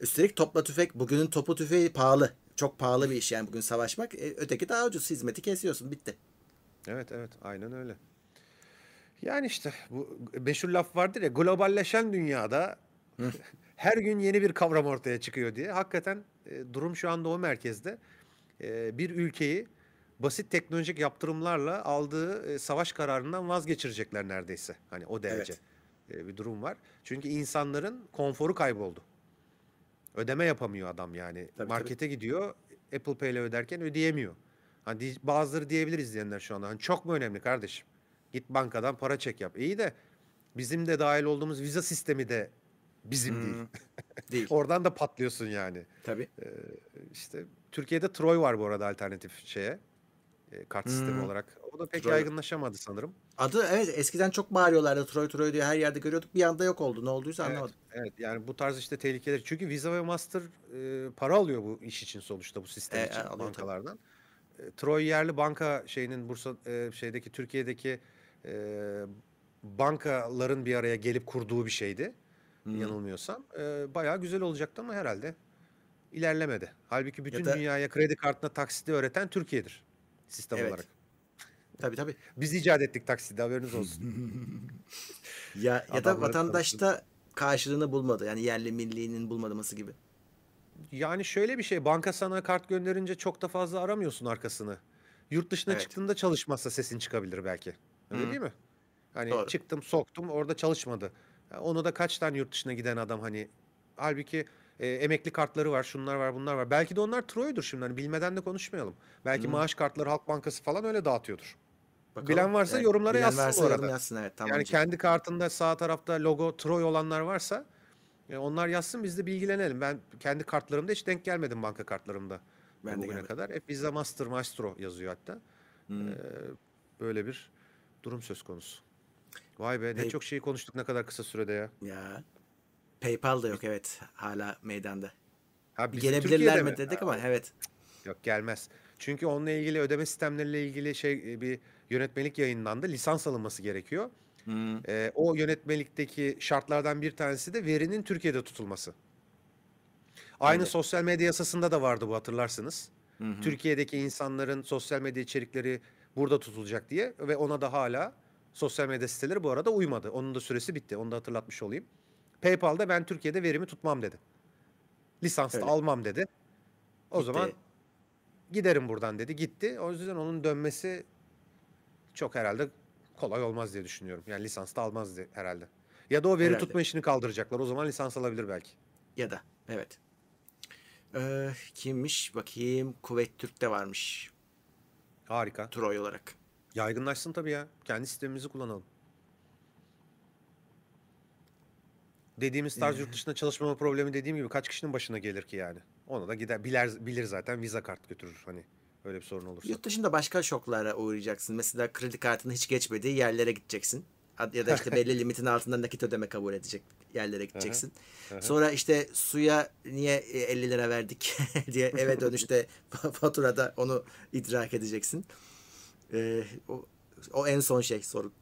Üstelik topla tüfek bugünün topu tüfeği pahalı. Çok pahalı bir iş yani bugün savaşmak. E, öteki daha ucuz. Hizmeti kesiyorsun. Bitti. Evet evet aynen öyle. Yani işte bu meşhur laf vardır ya globalleşen dünyada *laughs* her gün yeni bir kavram ortaya çıkıyor diye. Hakikaten e, durum şu anda o merkezde. E, bir ülkeyi basit teknolojik yaptırımlarla aldığı e, savaş kararından vazgeçirecekler neredeyse. Hani o derece e, bir durum var. Çünkü insanların konforu kayboldu. Ödeme yapamıyor adam yani. tabii. Markete gidiyor Apple Pay ile öderken ödeyemiyor. Hani bazıları diyebilir izleyenler şu anda. Hani çok mu önemli kardeşim? Git bankadan para çek yap. İyi de bizim de dahil olduğumuz vize sistemi de bizim değil. *laughs* Değil. *laughs* Oradan da patlıyorsun yani. Tabii. İşte Türkiye'de Troy var bu arada alternatif şeye. E, kart sistemi Hmm. olarak. O da pek Troy- yaygınlaşamadı sanırım. Adı evet eskiden çok bağırıyorlardı Troy Troy diye her yerde görüyorduk. Bir anda yok oldu. Ne olduysa Evet, anlamadım. evet yani bu tarz işte tehlikeler. Çünkü Visa ve Master e, para alıyor bu iş için sonuçta bu sistem E, için tabii. bankalardan. E, Troy yerli banka şeyinin Bursa e, şeydeki Türkiye'deki e, bankaların bir araya gelip kurduğu bir şeydi. Hmm. Yanılmıyorsam. E, bayağı güzel olacaktı ama herhalde ilerlemedi. Halbuki bütün da- dünyaya kredi kartına taksidi öğreten Türkiye'dir sistem Evet. olarak. *laughs* Tabii tabii. Biz icat ettik taksidi haberiniz olsun. *laughs* Ya ya da vatandaşta karşılığını bulmadı. Yani yerli millinin bulmaması gibi. Yani şöyle bir şey, banka sana kart gönderince çok da fazla aramıyorsun arkasını. Yurt dışına Evet. çıktığında çalışmazsa sesin çıkabilir belki. Öyle Hı. değil mi? Hani Doğru. çıktım, soktum, orada çalışmadı. Onu da kaç tane yurt dışına giden adam hani halbuki e, emekli kartları var, şunlar var, bunlar var. Belki de onlar Troy'dur şimdi hani bilmeden de konuşmayalım. Belki Hı. maaş kartları Halk Bankası falan öyle dağıtıyordur. Bakalım. Bilen varsa yorumlara bilen yazsın varsa yorum arada. yazsın evet tamam. Yani kendi kartında sağ tarafta logo Troy olanlar varsa e, onlar yazsın biz de bilgilenelim. Ben kendi kartlarımda hiç denk gelmedim banka kartlarımda. Ben de bugüne gelmedim. kadar. Hep Visa Master Maestro yazıyor hatta. Hmm. Ee, böyle bir durum söz konusu. Vay be ne Peki. çok şey konuştuk ne kadar kısa sürede ya. Ya. PayPal da yok evet hala meydanda. Ha, gelebilirler mi dedik ama evet. Yok gelmez. Çünkü onunla ilgili ödeme sistemleriyle ilgili şey e, bir yönetmelik yayınlandı. Lisans alınması gerekiyor. Hmm. Ee, o yönetmelikteki şartlardan bir tanesi de verinin Türkiye'de tutulması. Aynı Evet. sosyal medya yasasında da vardı bu hatırlarsınız. Hı hı. Türkiye'deki insanların sosyal medya içerikleri burada tutulacak diye ve ona da hala sosyal medya siteleri bu arada uymadı. Onun da süresi bitti. Onu da hatırlatmış olayım. PayPal'da ben Türkiye'de verimi tutmam dedi. Lisans da Öyle. almam dedi. O Gitti. zaman giderim buradan dedi. Gitti. O yüzden onun dönmesi çok herhalde kolay olmaz diye düşünüyorum. Yani lisans da almaz diye herhalde. Ya da o veri Herhalde. tutma işini kaldıracaklar. O zaman lisans alabilir belki. Ya da evet. Ee, kimmiş bakayım Kuveyt Türk'te varmış Harika. Troy olarak. Yaygınlaşsın tabii ya. Kendi sistemimizi kullanalım. Dediğimiz tarz yurt dışında çalışmama problemi dediğim gibi kaç kişinin başına gelir ki yani. Onu da gider bilir, bilir zaten viza kart götürür hani öyle bir sorun olursa. Yurt dışında başka şoklara uğrayacaksın. Mesela kredi kartını hiç geçmediği yerlere gideceksin. Ya da işte belli *laughs* limitin altında nakit ödeme kabul edecek yerlere gideceksin. Sonra işte suya niye e, 50 lira verdik *laughs* diye eve dönüşte *laughs* faturada onu idrak edeceksin. Ee, o, o en son şey soru.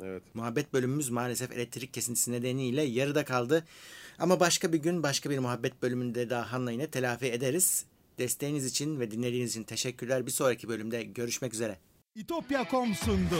Evet. Muhabbet bölümümüz maalesef elektrik kesintisi nedeniyle yarıda kaldı. Ama başka bir gün başka bir muhabbet bölümünde daha Hanna yine telafi ederiz. Desteğiniz için ve dinlediğiniz için teşekkürler. Bir sonraki bölümde görüşmek üzere. İtopya.com sundu.